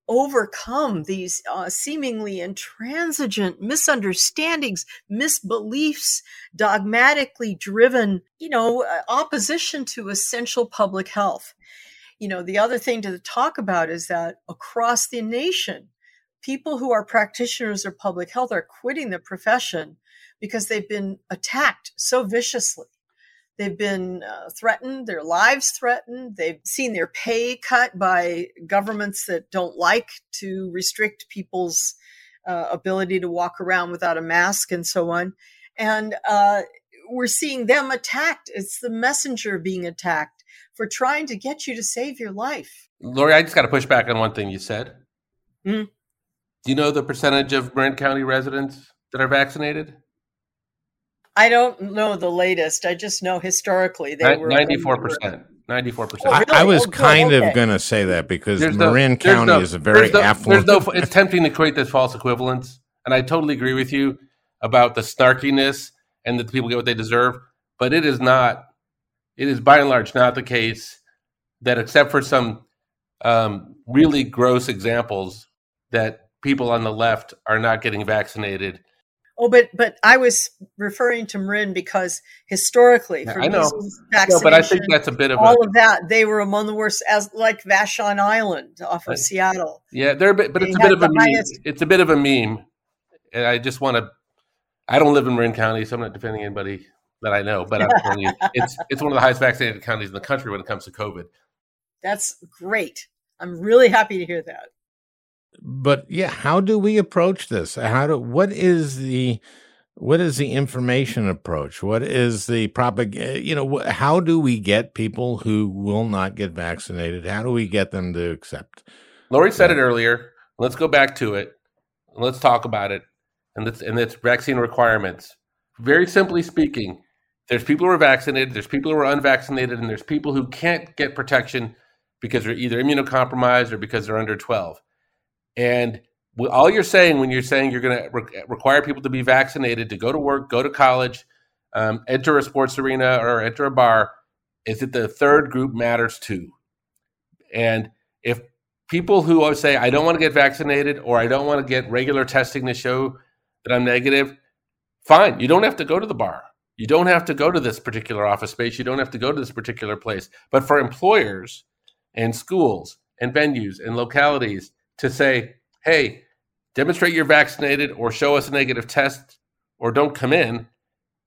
overcome these uh, seemingly intransigent misunderstandings, misbeliefs, dogmatically driven, you know, uh, opposition to essential public health you know, the other thing to talk about is that across the nation, people who are practitioners of public health are quitting the profession because they've been attacked so viciously. They've been uh, threatened, their lives threatened. They've seen their pay cut by governments that don't like to restrict people's uh, ability to walk around without a mask and so on. And uh, we're seeing them attacked. It's the messenger being attacked for trying to get you to save your life.
Laurie, I just got to push back on one thing you said.
Mm.
Do you know the percentage of Marin County residents that are vaccinated?
I don't know the latest. I just know historically they were
94%. 94%. Oh,
really? I, I, was oh, kind okay. of going to say that because there's Marin no, County no, is a very
there's
affluent.
There's no, it's tempting to create this false equivalence. And I totally agree with you about the snarkiness and that people get what they deserve. But it is not it is by and large not the case that, except for some um, really gross examples, that people on the left are not getting vaccinated.
Oh, but but I was referring to Marin because historically,
for I know, no, but I think that's a bit of
all
a,
of that. They were among the worst, as like Vashon Island off of Seattle.
Yeah, they're a bit, but they it's a bit of a highest... meme. It's a bit of a meme, and I just want to. I don't live in Marin County, so I'm not defending anybody that I know, but I'm telling you, it's it's one of the highest vaccinated counties in the country when it comes to COVID.
That's great. I'm really happy to hear that.
But yeah, how do we approach this? How do what is the what is the information approach? What is the propaganda? Eh, you know, how do we get people who will not get vaccinated? How do we get them to accept?
Laurie said it earlier. Let's go back to it. Let's talk about it, and it's and it's vaccine requirements. Very simply speaking, there's people who are vaccinated, there's people who are unvaccinated, and there's people who can't get protection because they're either immunocompromised or because they're under 12. And all you're saying when you're saying you're going to re- require people to be vaccinated to go to work, go to college, um, enter a sports arena, or enter a bar is that the third group matters too. And if people who say, I don't want to get vaccinated or I don't want to get regular testing to show that I'm negative, fine. You don't have to go to the bar. You don't have to go to this particular office space. You don't have to go to this particular place. But for employers and schools and venues and localities to say, hey, demonstrate you're vaccinated or show us a negative test or don't come in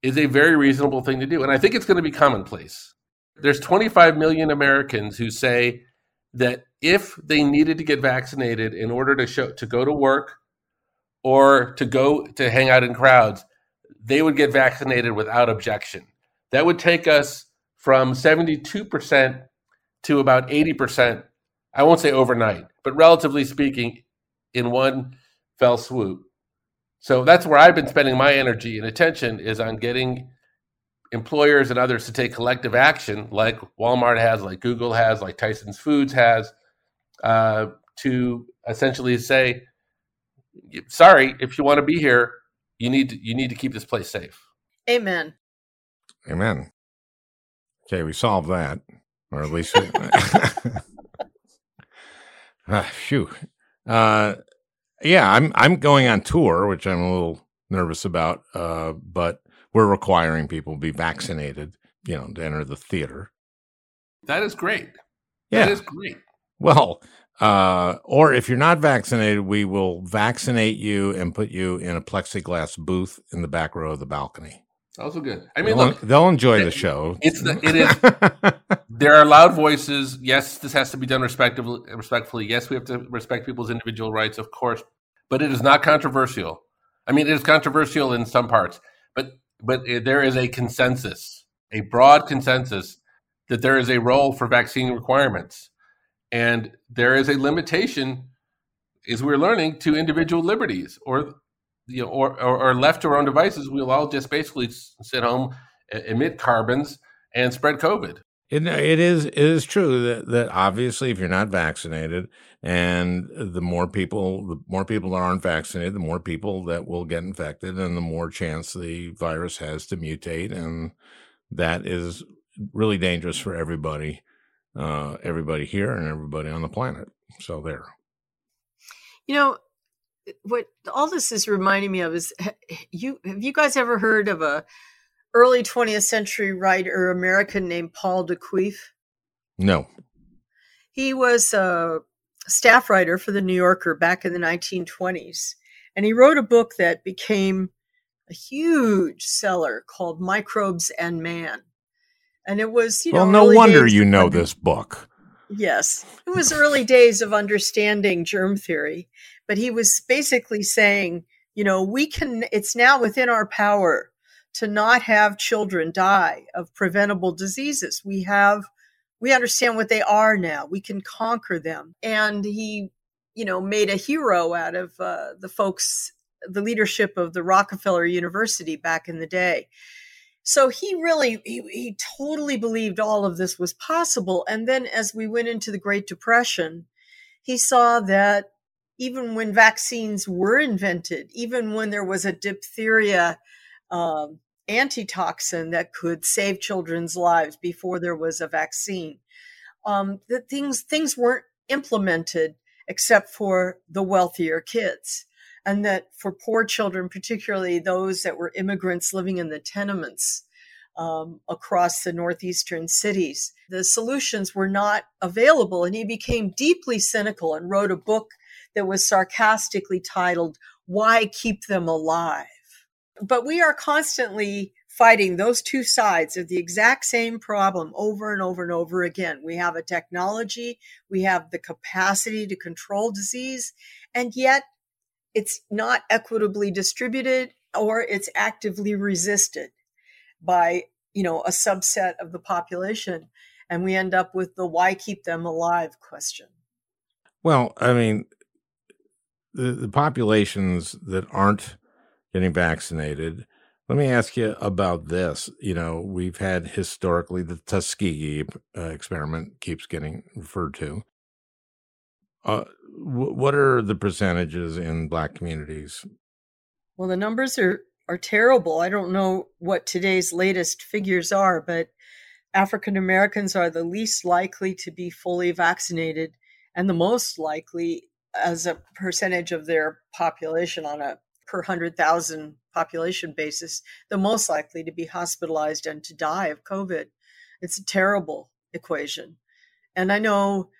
is a very reasonable thing to do. And I think it's going to be commonplace. There's 25 million Americans who say that if they needed to get vaccinated in order to show to go to work or to go to hang out in crowds, they would get vaccinated without objection. That would take us from 72% to about 80% I won't say overnight, but relatively speaking, in one fell swoop. So that's where I've been spending my energy and attention is on getting employers and others to take collective action, like Walmart has, like Google has, like Tyson's Foods has, uh, to essentially say, "Sorry, if you want to be here, you need you need to keep this place safe."
Amen.
Amen. Okay, we solved that, or at least. ah, phew. Uh, yeah, I'm I'm going on tour, which I'm a little nervous about. Uh, but we're requiring people to be vaccinated, you know, to enter the theater.
That is great.
Yeah.
That is great.
Well, uh, or if you're not vaccinated, we will vaccinate you and put you in a plexiglass booth in the back row of the balcony.
Also good. I mean,
they'll,
look,
they'll enjoy the show.
It's the, it is. there are loud voices. Yes, this has to be done respectfully. Respectfully, yes, we have to respect people's individual rights, of course, but it is not controversial. I mean, it is controversial in some parts, but but there is a consensus, a broad consensus, that there is a role for vaccine requirements, and there is a limitation, as we're learning, to individual liberties, or you know, or, or, or left to our own devices, we'll all just basically sit home, emit carbons, and spread COVID.
It, uh, it is it is true that, that obviously if you're not vaccinated and the more people the more people that aren't vaccinated the more people that will get infected and the more chance the virus has to mutate and that is really dangerous for everybody uh, everybody here and everybody on the planet so there
you know what all this is reminding me of is you have you guys ever heard of a early 20th century writer American named Paul de Kruif?
No.
He was a staff writer for the New Yorker back in the 1920s. And he wrote a book that became a huge seller called Microbes and Man. And it was, you
well,
know,
no wonder you know this book.
Yes. It was early days of understanding germ theory, but he was basically saying, you know, we can, it's now within our power to not have children die of preventable diseases. We have, we understand what they are now. We can conquer them. And he, you know, made a hero out of uh, the folks, the leadership of the Rockefeller University back in the day. So he really, he, he totally believed all of this was possible. And then as we went into the Great Depression, he saw that even when vaccines were invented, even when there was a diphtheria um, antitoxin that could save children's lives before there was a vaccine. Um, that things things weren't implemented except for the wealthier kids, and that for poor children, particularly those that were immigrants living in the tenements um, across the northeastern cities, the solutions were not available. And he became deeply cynical and wrote a book that was sarcastically titled "Why Keep Them Alive." but we are constantly fighting those two sides of the exact same problem over and over and over again. We have a technology, we have the capacity to control disease, and yet it's not equitably distributed or it's actively resisted by, you know, a subset of the population. And we end up with the why keep them alive question.
Well, I mean, the, the populations that aren't getting vaccinated. Let me ask you about this. You know, we've had historically the Tuskegee uh, experiment keeps getting referred to. Uh, what are the percentages in Black communities?
Well, the numbers are are terrible. I don't know what today's latest figures are, but African Americans are the least likely to be fully vaccinated and the most likely as a percentage of their population on a per 100,000 population basis, the most likely to be hospitalized and to die of COVID. It's a terrible equation. And I know,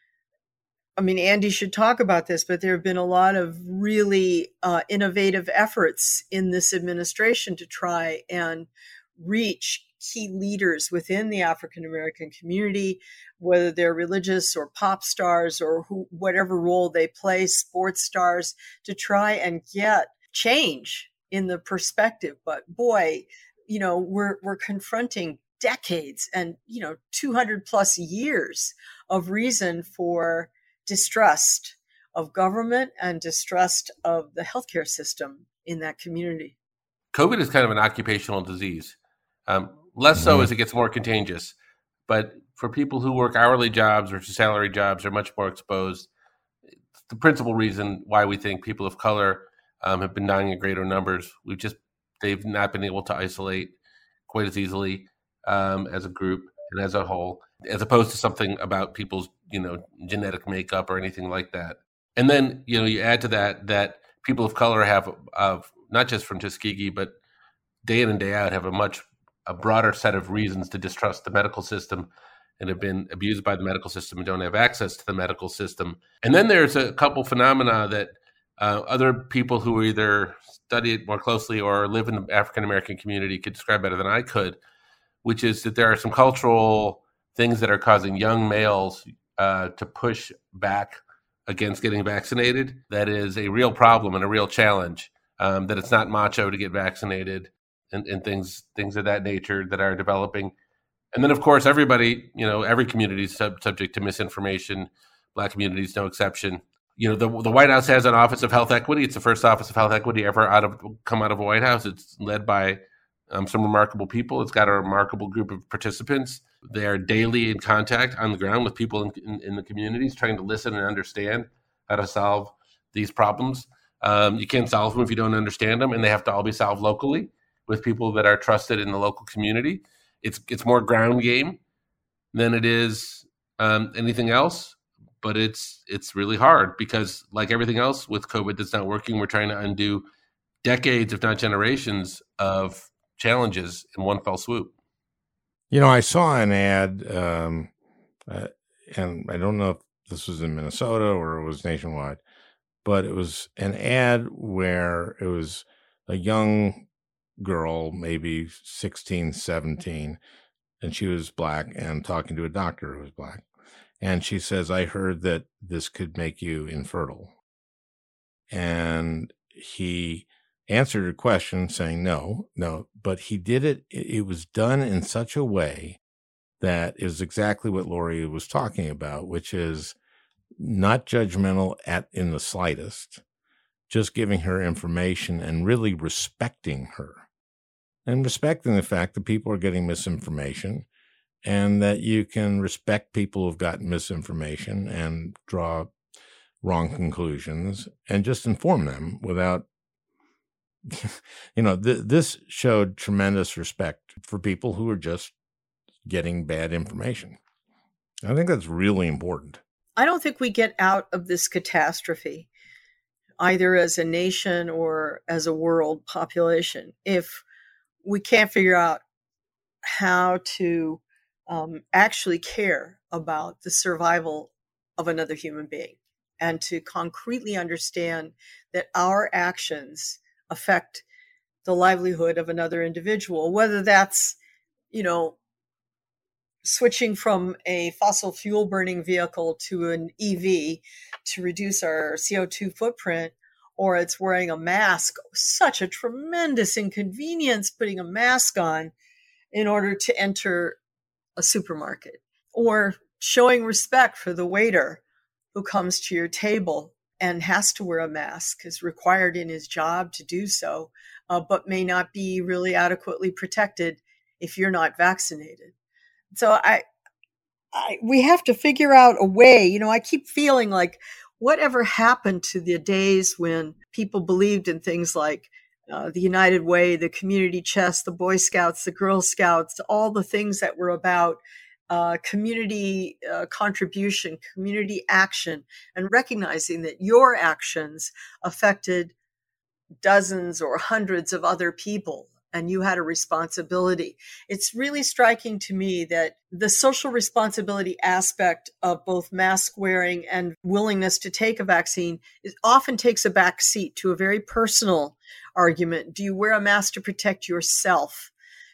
I mean, Andy should talk about this, but there have been a lot of really uh, innovative efforts in this administration to try and reach key leaders within the African American community, whether they're religious or pop stars or who, whatever role they play, sports stars, to try and get change in the perspective. But boy, you know, we're we're confronting decades and you know 200 plus years of reason for distrust of government and distrust of the healthcare system in that community.
COVID is kind of an occupational disease, um, less so mm-hmm. as it gets more contagious. But for people who work hourly jobs versus salary jobs, are much more exposed. the principal reason why we think people of color um, have been dying in greater numbers. We've just they've not been able to isolate quite as easily um, as a group and as a whole, as opposed to something about people's you know genetic makeup or anything like that. And then you know you add to that that people of color have of not just from Tuskegee but day in and day out have a much a broader set of reasons to distrust the medical system and have been abused by the medical system and don't have access to the medical system. And then there's a couple phenomena that uh, other people who either study it more closely or live in the African American community could describe better than I could, which is that there are some cultural things that are causing young males uh, to push back against getting vaccinated. That is a real problem and a real challenge. Um, that it's not macho to get vaccinated and, and things things of that nature that are developing. And then, of course, everybody, you know, every community is sub- subject to misinformation. Black communities, no exception you know the the White House has an Office of Health Equity. It's the first Office of Health Equity ever out of come out of a White House. It's led by um, some remarkable people. It's got a remarkable group of participants. They are daily in contact on the ground with people in, in, in the communities, trying to listen and understand how to solve these problems. Um, you can't solve them if you don't understand them, and they have to all be solved locally with people that are trusted in the local community. It's it's more ground game than it is um, anything else but it's it's really hard because like everything else with covid that's not working we're trying to undo decades if not generations of challenges in one fell swoop
you know i saw an ad um, uh, and i don't know if this was in minnesota or it was nationwide but it was an ad where it was a young girl maybe 16 17 and she was black and talking to a doctor who was black and she says, I heard that this could make you infertile. And he answered her question saying, no, no, but he did it. It was done in such a way that is exactly what Laurie was talking about, which is not judgmental at in the slightest, just giving her information and really respecting her and respecting the fact that people are getting misinformation and that you can respect people who've gotten misinformation and draw wrong conclusions and just inform them without you know th- this showed tremendous respect for people who are just getting bad information. I think that's really important.
I don't think we get out of this catastrophe either as a nation or as a world population if we can't figure out how to um, actually care about the survival of another human being and to concretely understand that our actions affect the livelihood of another individual, whether that's, you know, switching from a fossil fuel burning vehicle to an EV to reduce our CO2 footprint, or it's wearing a mask, such a tremendous inconvenience putting a mask on in order to enter a supermarket or showing respect for the waiter who comes to your table and has to wear a mask is required in his job to do so, uh, but may not be really adequately protected if you're not vaccinated. So I, I, we have to figure out a way. You know, I keep feeling like whatever happened to the days when people believed in things like uh, the United Way, the community chest, the Boy Scouts, the Girl Scouts, all the things that were about uh, community uh, contribution, community action, and recognizing that your actions affected dozens or hundreds of other people and you had a responsibility. It's really striking to me that the social responsibility aspect of both mask wearing and willingness to take a vaccine often takes a back seat to a very personal argument. Do you wear a mask to protect yourself?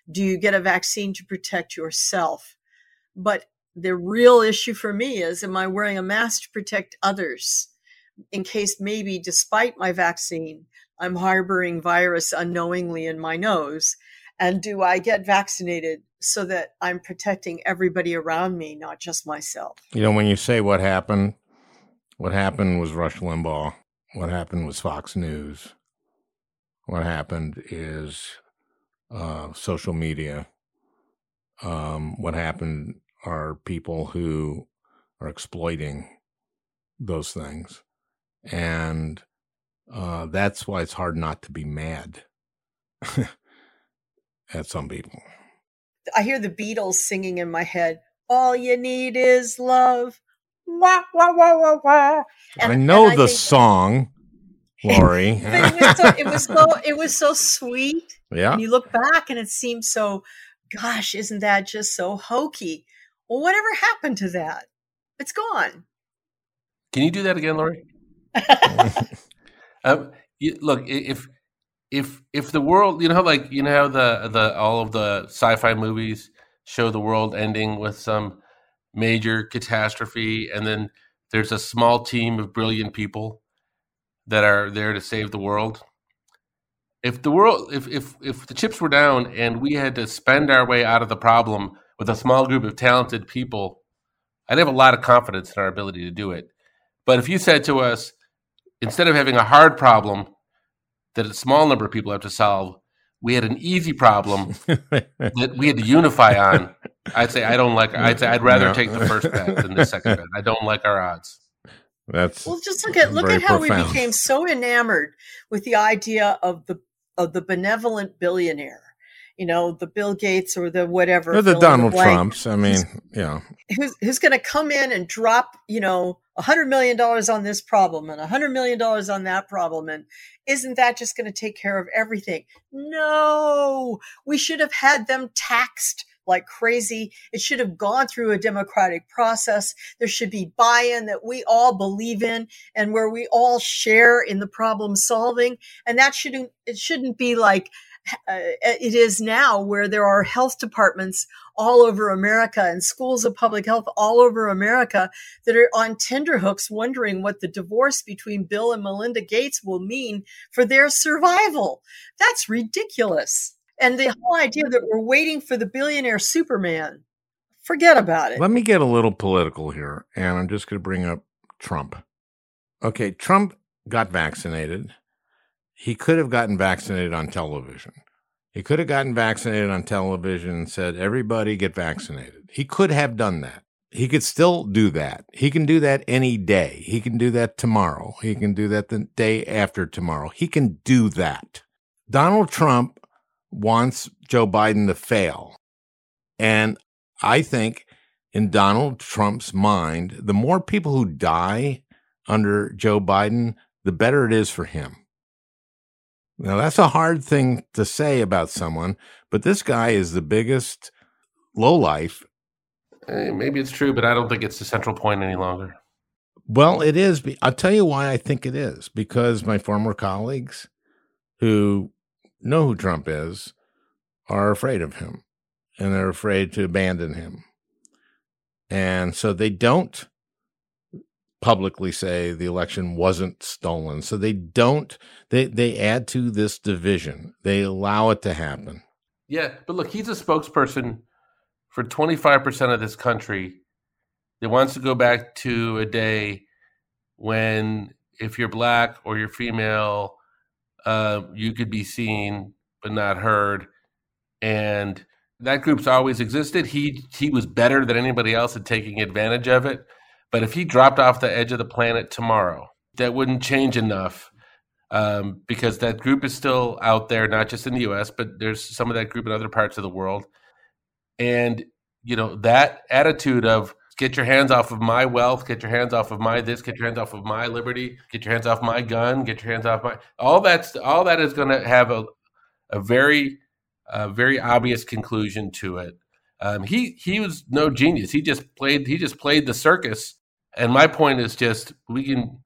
Do you get a vaccine to protect yourself? But the real issue for me is am I wearing a mask to protect others in case maybe despite my vaccine, I'm harboring virus unknowingly in my nose? And do I get vaccinated so that I'm protecting everybody around me, not just myself?
You know, when you say what happened, What happened was Rush Limbaugh. What happened was Fox News. What happened is uh, social media. Um, what happened are people who are exploiting those things. And uh, that's why it's hard not to be mad at some people.
I hear the Beatles singing in my head. All you need is love. Wah, wah, wah, wah, wah.
And, I know and I the think, song, Laurie.
it, was so, it was so it was so sweet.
Yeah.
And you look back and it seems so gosh, isn't that just so hokey? Well, whatever happened to that? It's gone.
Can you do that again, Laurie? um, you, look, if if if the world, you know, how like you know how the the all of the sci-fi movies show the world ending with some major catastrophe, and then there's a small team of brilliant people that are there to save the world. If the world, if if if the chips were down and we had to spend our way out of the problem with a small group of talented people, I'd have a lot of confidence in our ability to do it. But if you said to us, instead of having a hard problem that a small number of people have to solve, we had an easy problem that we had to unify on. I'd say I don't like. I'd say I'd rather no. take the first bet than the second bet. I don't like our odds.
That's
well. Just look at look at how profound. we became so enamored with the idea of the of the benevolent billionaire you know, the Bill Gates or the whatever.
Or the Donald the Trumps. I mean, yeah.
Who's, who's going to come in and drop, you know, a hundred million dollars on this problem and a hundred million dollars on that problem. And isn't that just going to take care of everything? No, we should have had them taxed like crazy. It should have gone through a democratic process. There should be buy-in that we all believe in and where we all share in the problem solving. And that shouldn't, it shouldn't be like, uh, it is now where there are health departments all over America and schools of public health all over America that are on tenderhooks wondering what the divorce between Bill and Melinda Gates will mean for their survival. That's ridiculous. And the whole idea that we're waiting for the billionaire Superman, forget about it.
Let me get a little political here, and I'm just going to bring up Trump. Okay, Trump got vaccinated he could have gotten vaccinated on television. He could have gotten vaccinated on television and said, everybody get vaccinated. He could have done that. He could still do that. He can do that any day. He can do that tomorrow. He can do that the day after tomorrow. He can do that. Donald Trump wants Joe Biden to fail. And I think in Donald Trump's mind, the more people who die under Joe Biden, the better it is for him. Now, that's a hard thing to say about someone, but this guy is the biggest lowlife.
Hey, maybe it's true, but I don't think it's the central point any longer.
Well, it is. I'll tell you why I think it is because my former colleagues who know who Trump is are afraid of him and they're afraid to abandon him. And so they don't publicly say the election wasn't stolen. So they don't they they add to this division. They allow it to happen.
Yeah, but look, he's a spokesperson for 25% of this country that wants to go back to a day when if you're black or you're female, uh, you could be seen but not heard. And that group's always existed. He he was better than anybody else at taking advantage of it. But if he dropped off the edge of the planet tomorrow, that wouldn't change enough um, because that group is still out there, not just in the U.S., but there's some of that group in other parts of the world. And you know that attitude of get your hands off of my wealth, get your hands off of my this, get your hands off of my liberty, get your hands off my gun, get your hands off my all that's all that is going to have a a very uh, very obvious conclusion to it. Um, he he was no genius. He just played he just played the circus and my point is just we can.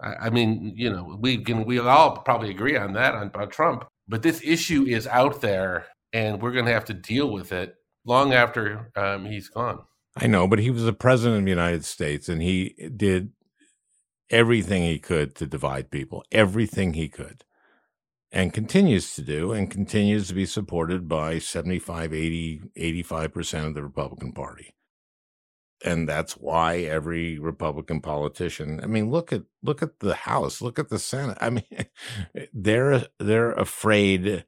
I mean, you know, we can we all probably agree on that on, on Trump, but this issue is out there, and we're going to have to deal with it long after um, he's gone.
I know, but he was the president of the United States, and he did everything he could to divide people, everything he could, and continues to do, and continues to be supported by 75, 80, 85% of the Republican Party and that's why every Republican politician. I mean, look at look at the House, look at the Senate. I mean, they're they're afraid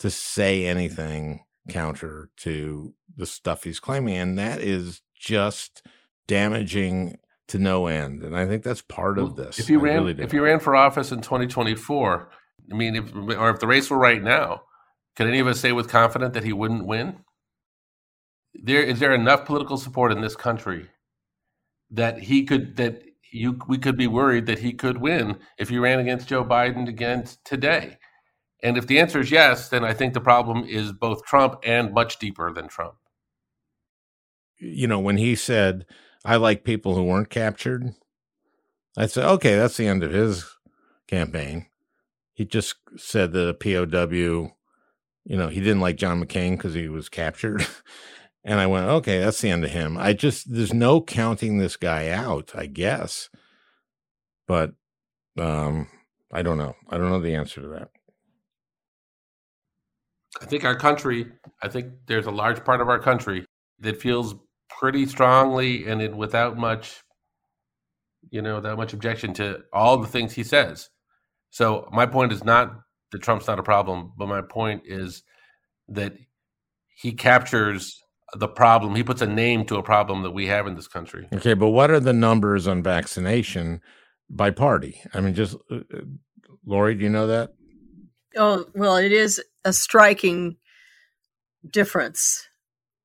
to say anything counter to the stuff he's claiming, and that is just damaging to no end. And I think that's part of this.
If you
I
ran,
really
if you ran for office in 2024, I mean, if, or if the race were right now, could any of us say with confidence that he wouldn't win? There is there enough political support in this country that he could that you we could be worried that he could win if he ran against Joe Biden again today. And if the answer is yes, then I think the problem is both Trump and much deeper than Trump.
you know, when he said, I like people who weren't captured, I said, okay, that's the end of his campaign. He just said that a POW, you know, he didn't like John McCain because he was captured. and I went, okay, that's the end of him. I just, there's no counting this guy out, I guess. But um, I don't know. I don't know the answer to that.
I think our country, I think there's a large part of our country that feels pretty strongly and in, without much, you know, that much objection to all the things he says. So my point is not that Trump's not a problem, but my point is that he captures the problem. He puts a name to a problem that we have in this country.
Okay, but what are the numbers on vaccination by party? I mean, just uh, uh, Laurie, do you know that?
Oh, well, it is a striking difference.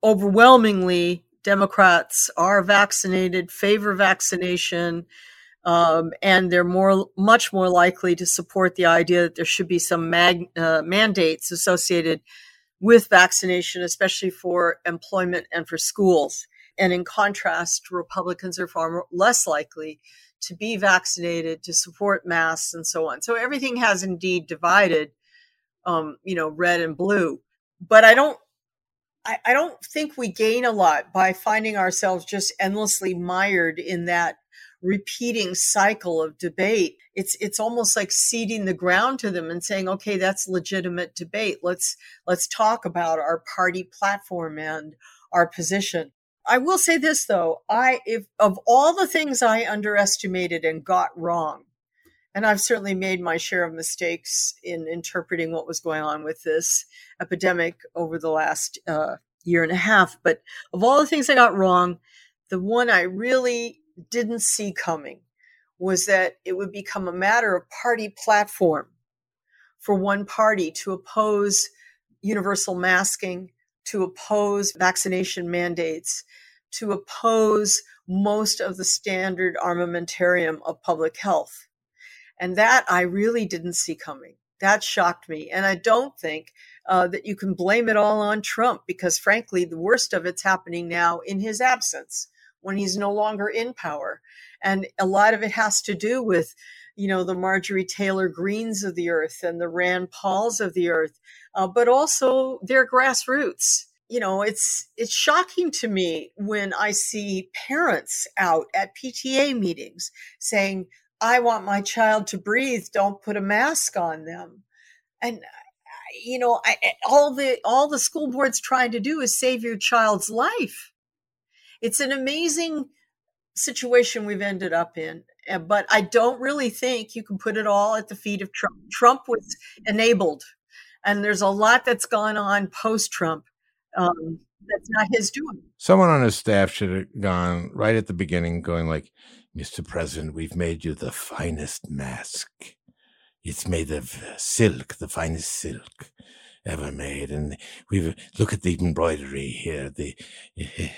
Overwhelmingly, Democrats are vaccinated, favor vaccination, um, and they're more, much more likely to support the idea that there should be some mag, uh, mandates associated with vaccination, especially for employment and for schools. And in contrast, Republicans are far less likely to be vaccinated, to support masks, and so on. So everything has indeed divided, um, you know, red and blue. But I don't, I, I don't think we gain a lot by finding ourselves just endlessly mired in that repeating cycle of debate. It's it's almost like ceding the ground to them and saying, okay, that's legitimate debate. Let's let's talk about our party platform and our position. I will say this though, I if of all the things I underestimated and got wrong, and I've certainly made my share of mistakes in interpreting what was going on with this epidemic over the last uh, year and a half. But of all the things I got wrong, the one I really didn't see coming was that it would become a matter of party platform for one party to oppose universal masking, to oppose vaccination mandates, to oppose most of the standard armamentarium of public health. And that I really didn't see coming. That shocked me. And I don't think uh, that you can blame it all on Trump because, frankly, the worst of it's happening now in his absence when he's no longer in power. And a lot of it has to do with, you know, the Marjorie Taylor Greenes of the earth and the Rand Pauls of the earth, uh, but also their grassroots. You know, it's it's shocking to me when I see parents out at PTA meetings saying, "I want my child to breathe. Don't put a mask on them." And you know, I, all the all the school board's trying to do is save your child's life. It's an amazing situation we've ended up in, uh, but I don't really think you can put it all at the feet of Trump. Trump was enabled, and there's a lot that's gone on post Trump um, that's not his doing.
Someone on his staff should have gone right at the beginning, going like, "Mr. President, we've made you the finest mask. It's made of silk, the finest silk." ever made. And we've look at the embroidery here, the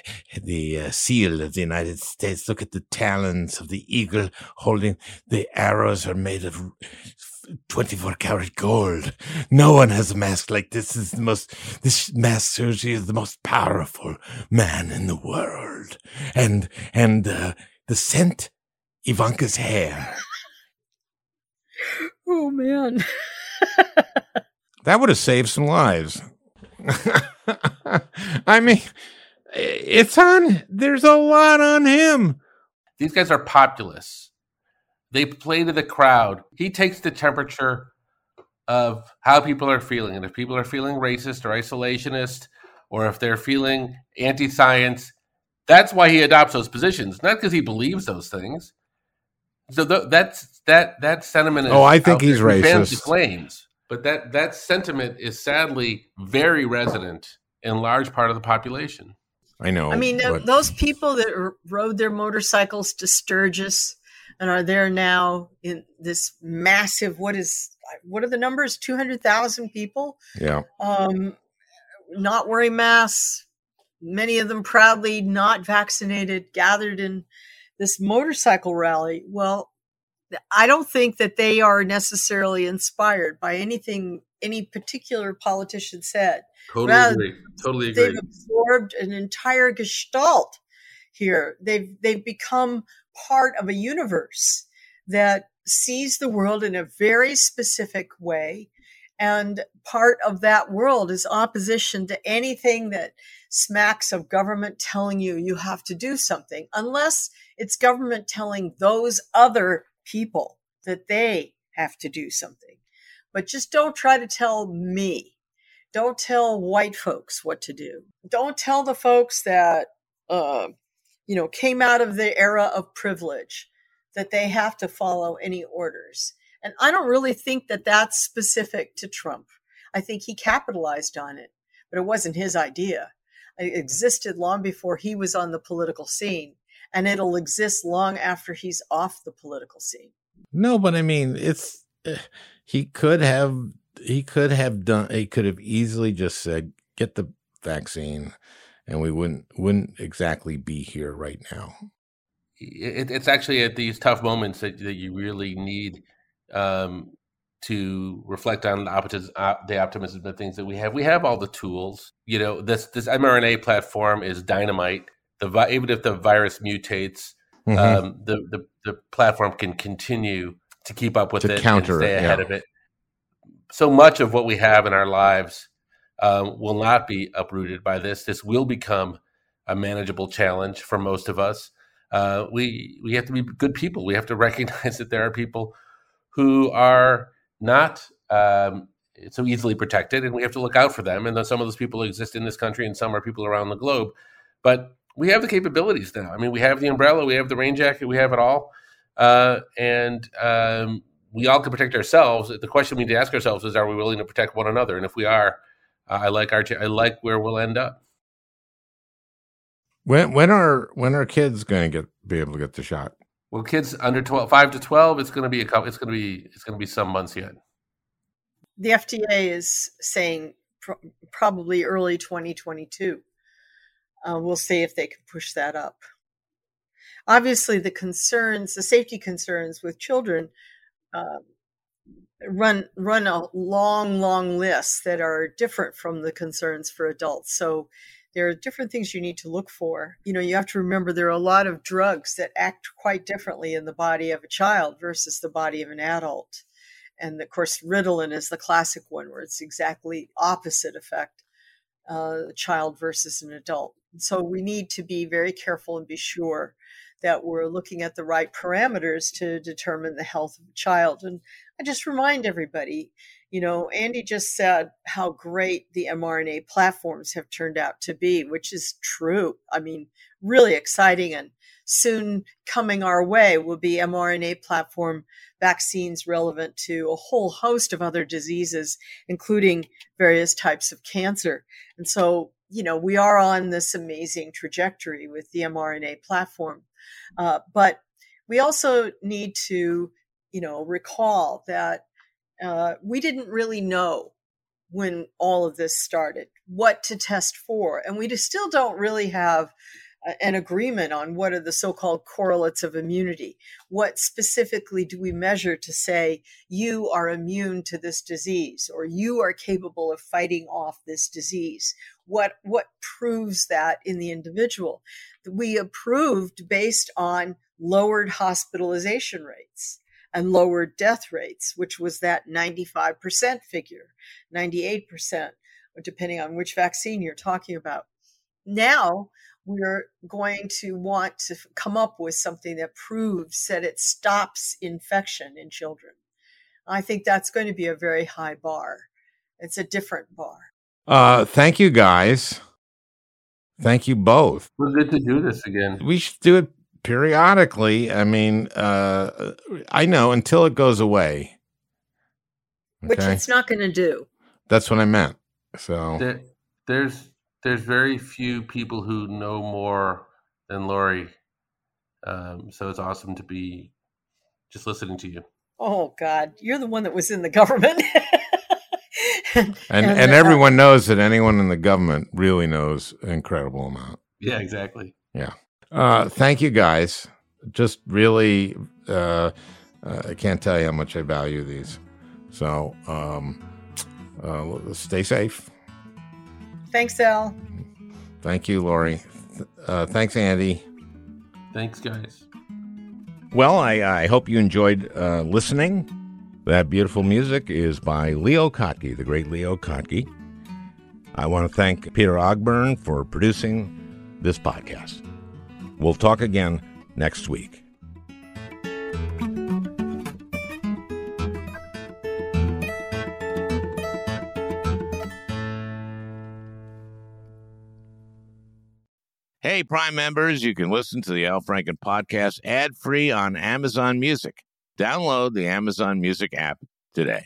the uh, seal of the United States. Look at the talons of the eagle holding the arrows are made of 24 karat gold. No one has a mask like this. this is the most, this mask surgery is the most powerful man in the world. And, and, uh, the scent, Ivanka's hair.
Oh man.
That would have saved some lives. I mean, it's on, there's a lot on him.
These guys are populists. They play to the crowd. He takes the temperature of how people are feeling. And if people are feeling racist or isolationist, or if they're feeling anti science, That's why he adopts those positions, not because he believes those things. So th- that's that that sentiment. Is
oh, I think he's racist.
Claims, but that that sentiment is sadly very resident in large part of the population.
I know.
I mean,
but...
those people that rode their motorcycles to Sturgis and are there now in this massive what is what are the numbers 200,000 people
yeah
um not wearing masks many of them proudly not vaccinated gathered in this motorcycle rally. Well i don't think that they are necessarily inspired by anything any particular politician said.
Totally Rather, agree. Totally agree.
they've absorbed an entire gestalt here. They've they've become part of a universe that sees the world in a very specific way. And part of that world is opposition to anything that smacks of government telling you you have to do something, unless it's government telling those other people that they have to do something. But just don't try to tell me. Don't tell white folks what to do. Don't tell the folks that uh, you know, came out of the era of privilege, that they have to follow any orders. And I don't really think that that's specific to Trump. I think he capitalized on it, but it wasn't his idea. It existed long before he was on the political scene, and it'll exist long after he's off the political scene.
No, but I mean, it's eh, he could have he could have done he could have easily just said get the vaccine and we wouldn't wouldn't exactly be here right now.
It, it's actually at these tough moments that, that you really need um, to reflect on the, optimism, the optimism and things that we have. We have all the tools. You know, this this mRNA platform is dynamite. The even if the virus mutates, mm-hmm. um, the, the the platform can continue to keep up with
to
it
counter
and stay ahead
yeah.
of it. So much of what we have in our lives um, will not be uprooted by this. This will become a manageable challenge for most of us. Uh, we we have to be good people. We have to recognize that there are people who are not um, so easily protected, and we have to look out for them. And some of those people exist in this country, and some are people around the globe. But we have the capabilities now. I mean, we have the umbrella, we have the rain jacket, we have it all, uh, and um, we all can protect ourselves. The question we need to ask ourselves is: Are we willing to protect one another? And if we are, I like our I like where we'll end up.
When when are when are kids going to get be able to get the shot?
Well, kids under 12, 5 to twelve, it's going to be a couple. It's going to be it's going to be some months yet.
The FDA is saying probably early 2022. Uh, we'll see if they can push that up. Obviously, the concerns, the safety concerns with children, uh, run run a long, long list that are different from the concerns for adults. So there are different things you need to look for. You know, you have to remember there are a lot of drugs that act quite differently in the body of a child versus the body of an adult. And of course, Ritalin is the classic one where it's exactly opposite effect, uh, child versus an adult. So we need to be very careful and be sure that we're looking at the right parameters to determine the health of a child. And I just remind everybody, you know, Andy just said how great the mRNA platforms have turned out to be, which is true. I mean, really exciting and soon coming our way will be mRNA platform vaccines relevant to a whole host of other diseases, including various types of cancer. And so, you know, we are on this amazing trajectory with the mRNA platform. Uh, but we also need to, you know, recall that uh, we didn't really know when all of this started what to test for, and we still don't really have an agreement on what are the so-called correlates of immunity. What specifically do we measure to say you are immune to this disease or you are capable of fighting off this disease? What what proves that in the individual? We approved based on lowered hospitalization rates and lower death rates, which was that 95% figure, 98%, depending on which vaccine you're talking about. Now we're going to want to come up with something that proves that it stops infection in children. I think that's going to be a very high bar. It's a different bar.
Uh, thank you guys. Thank you both.
We're good to do this again.
We should do it periodically. I mean, uh, I know until it goes away.
Which it's not going to do.
That's what I meant. So
There, there's there's very few people who know more than Laurie, um, so it's awesome to be just listening to you.
Oh God, you're the one that was in the government.
and and,
uh,
everyone knows that anyone in the government really knows an incredible amount.
Yeah, exactly.
Yeah. Uh, thank you guys. Just really, uh, uh, I can't tell you how much I value these. So um, uh, stay safe.
Thanks, Al.
Thank you, Laurie. Uh, thanks, Andy.
Thanks, guys.
Well, I, I hope you enjoyed uh, listening. That beautiful music is by Leo Kottke, the great Leo Kottke. I want to thank Peter Ogburn for producing this podcast. We'll talk again next week. Hey, Prime members, you can listen to the Al Franken podcast ad free on Amazon Music. Download the Amazon Music app today.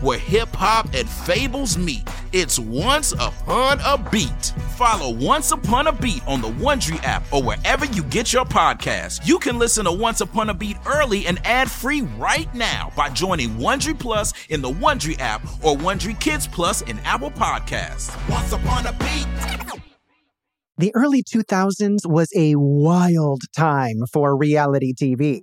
where hip hop and fables meet. It's Once Upon a Beat. Follow Once Upon a Beat on the Wondery app or wherever you get your podcasts. You can listen to Once Upon a Beat early and ad free right now by joining Wondery Plus in the Wondery app or Wondery Kids Plus in Apple Podcasts. Once Upon a Beat.
The early 2000s was a wild time for reality TV.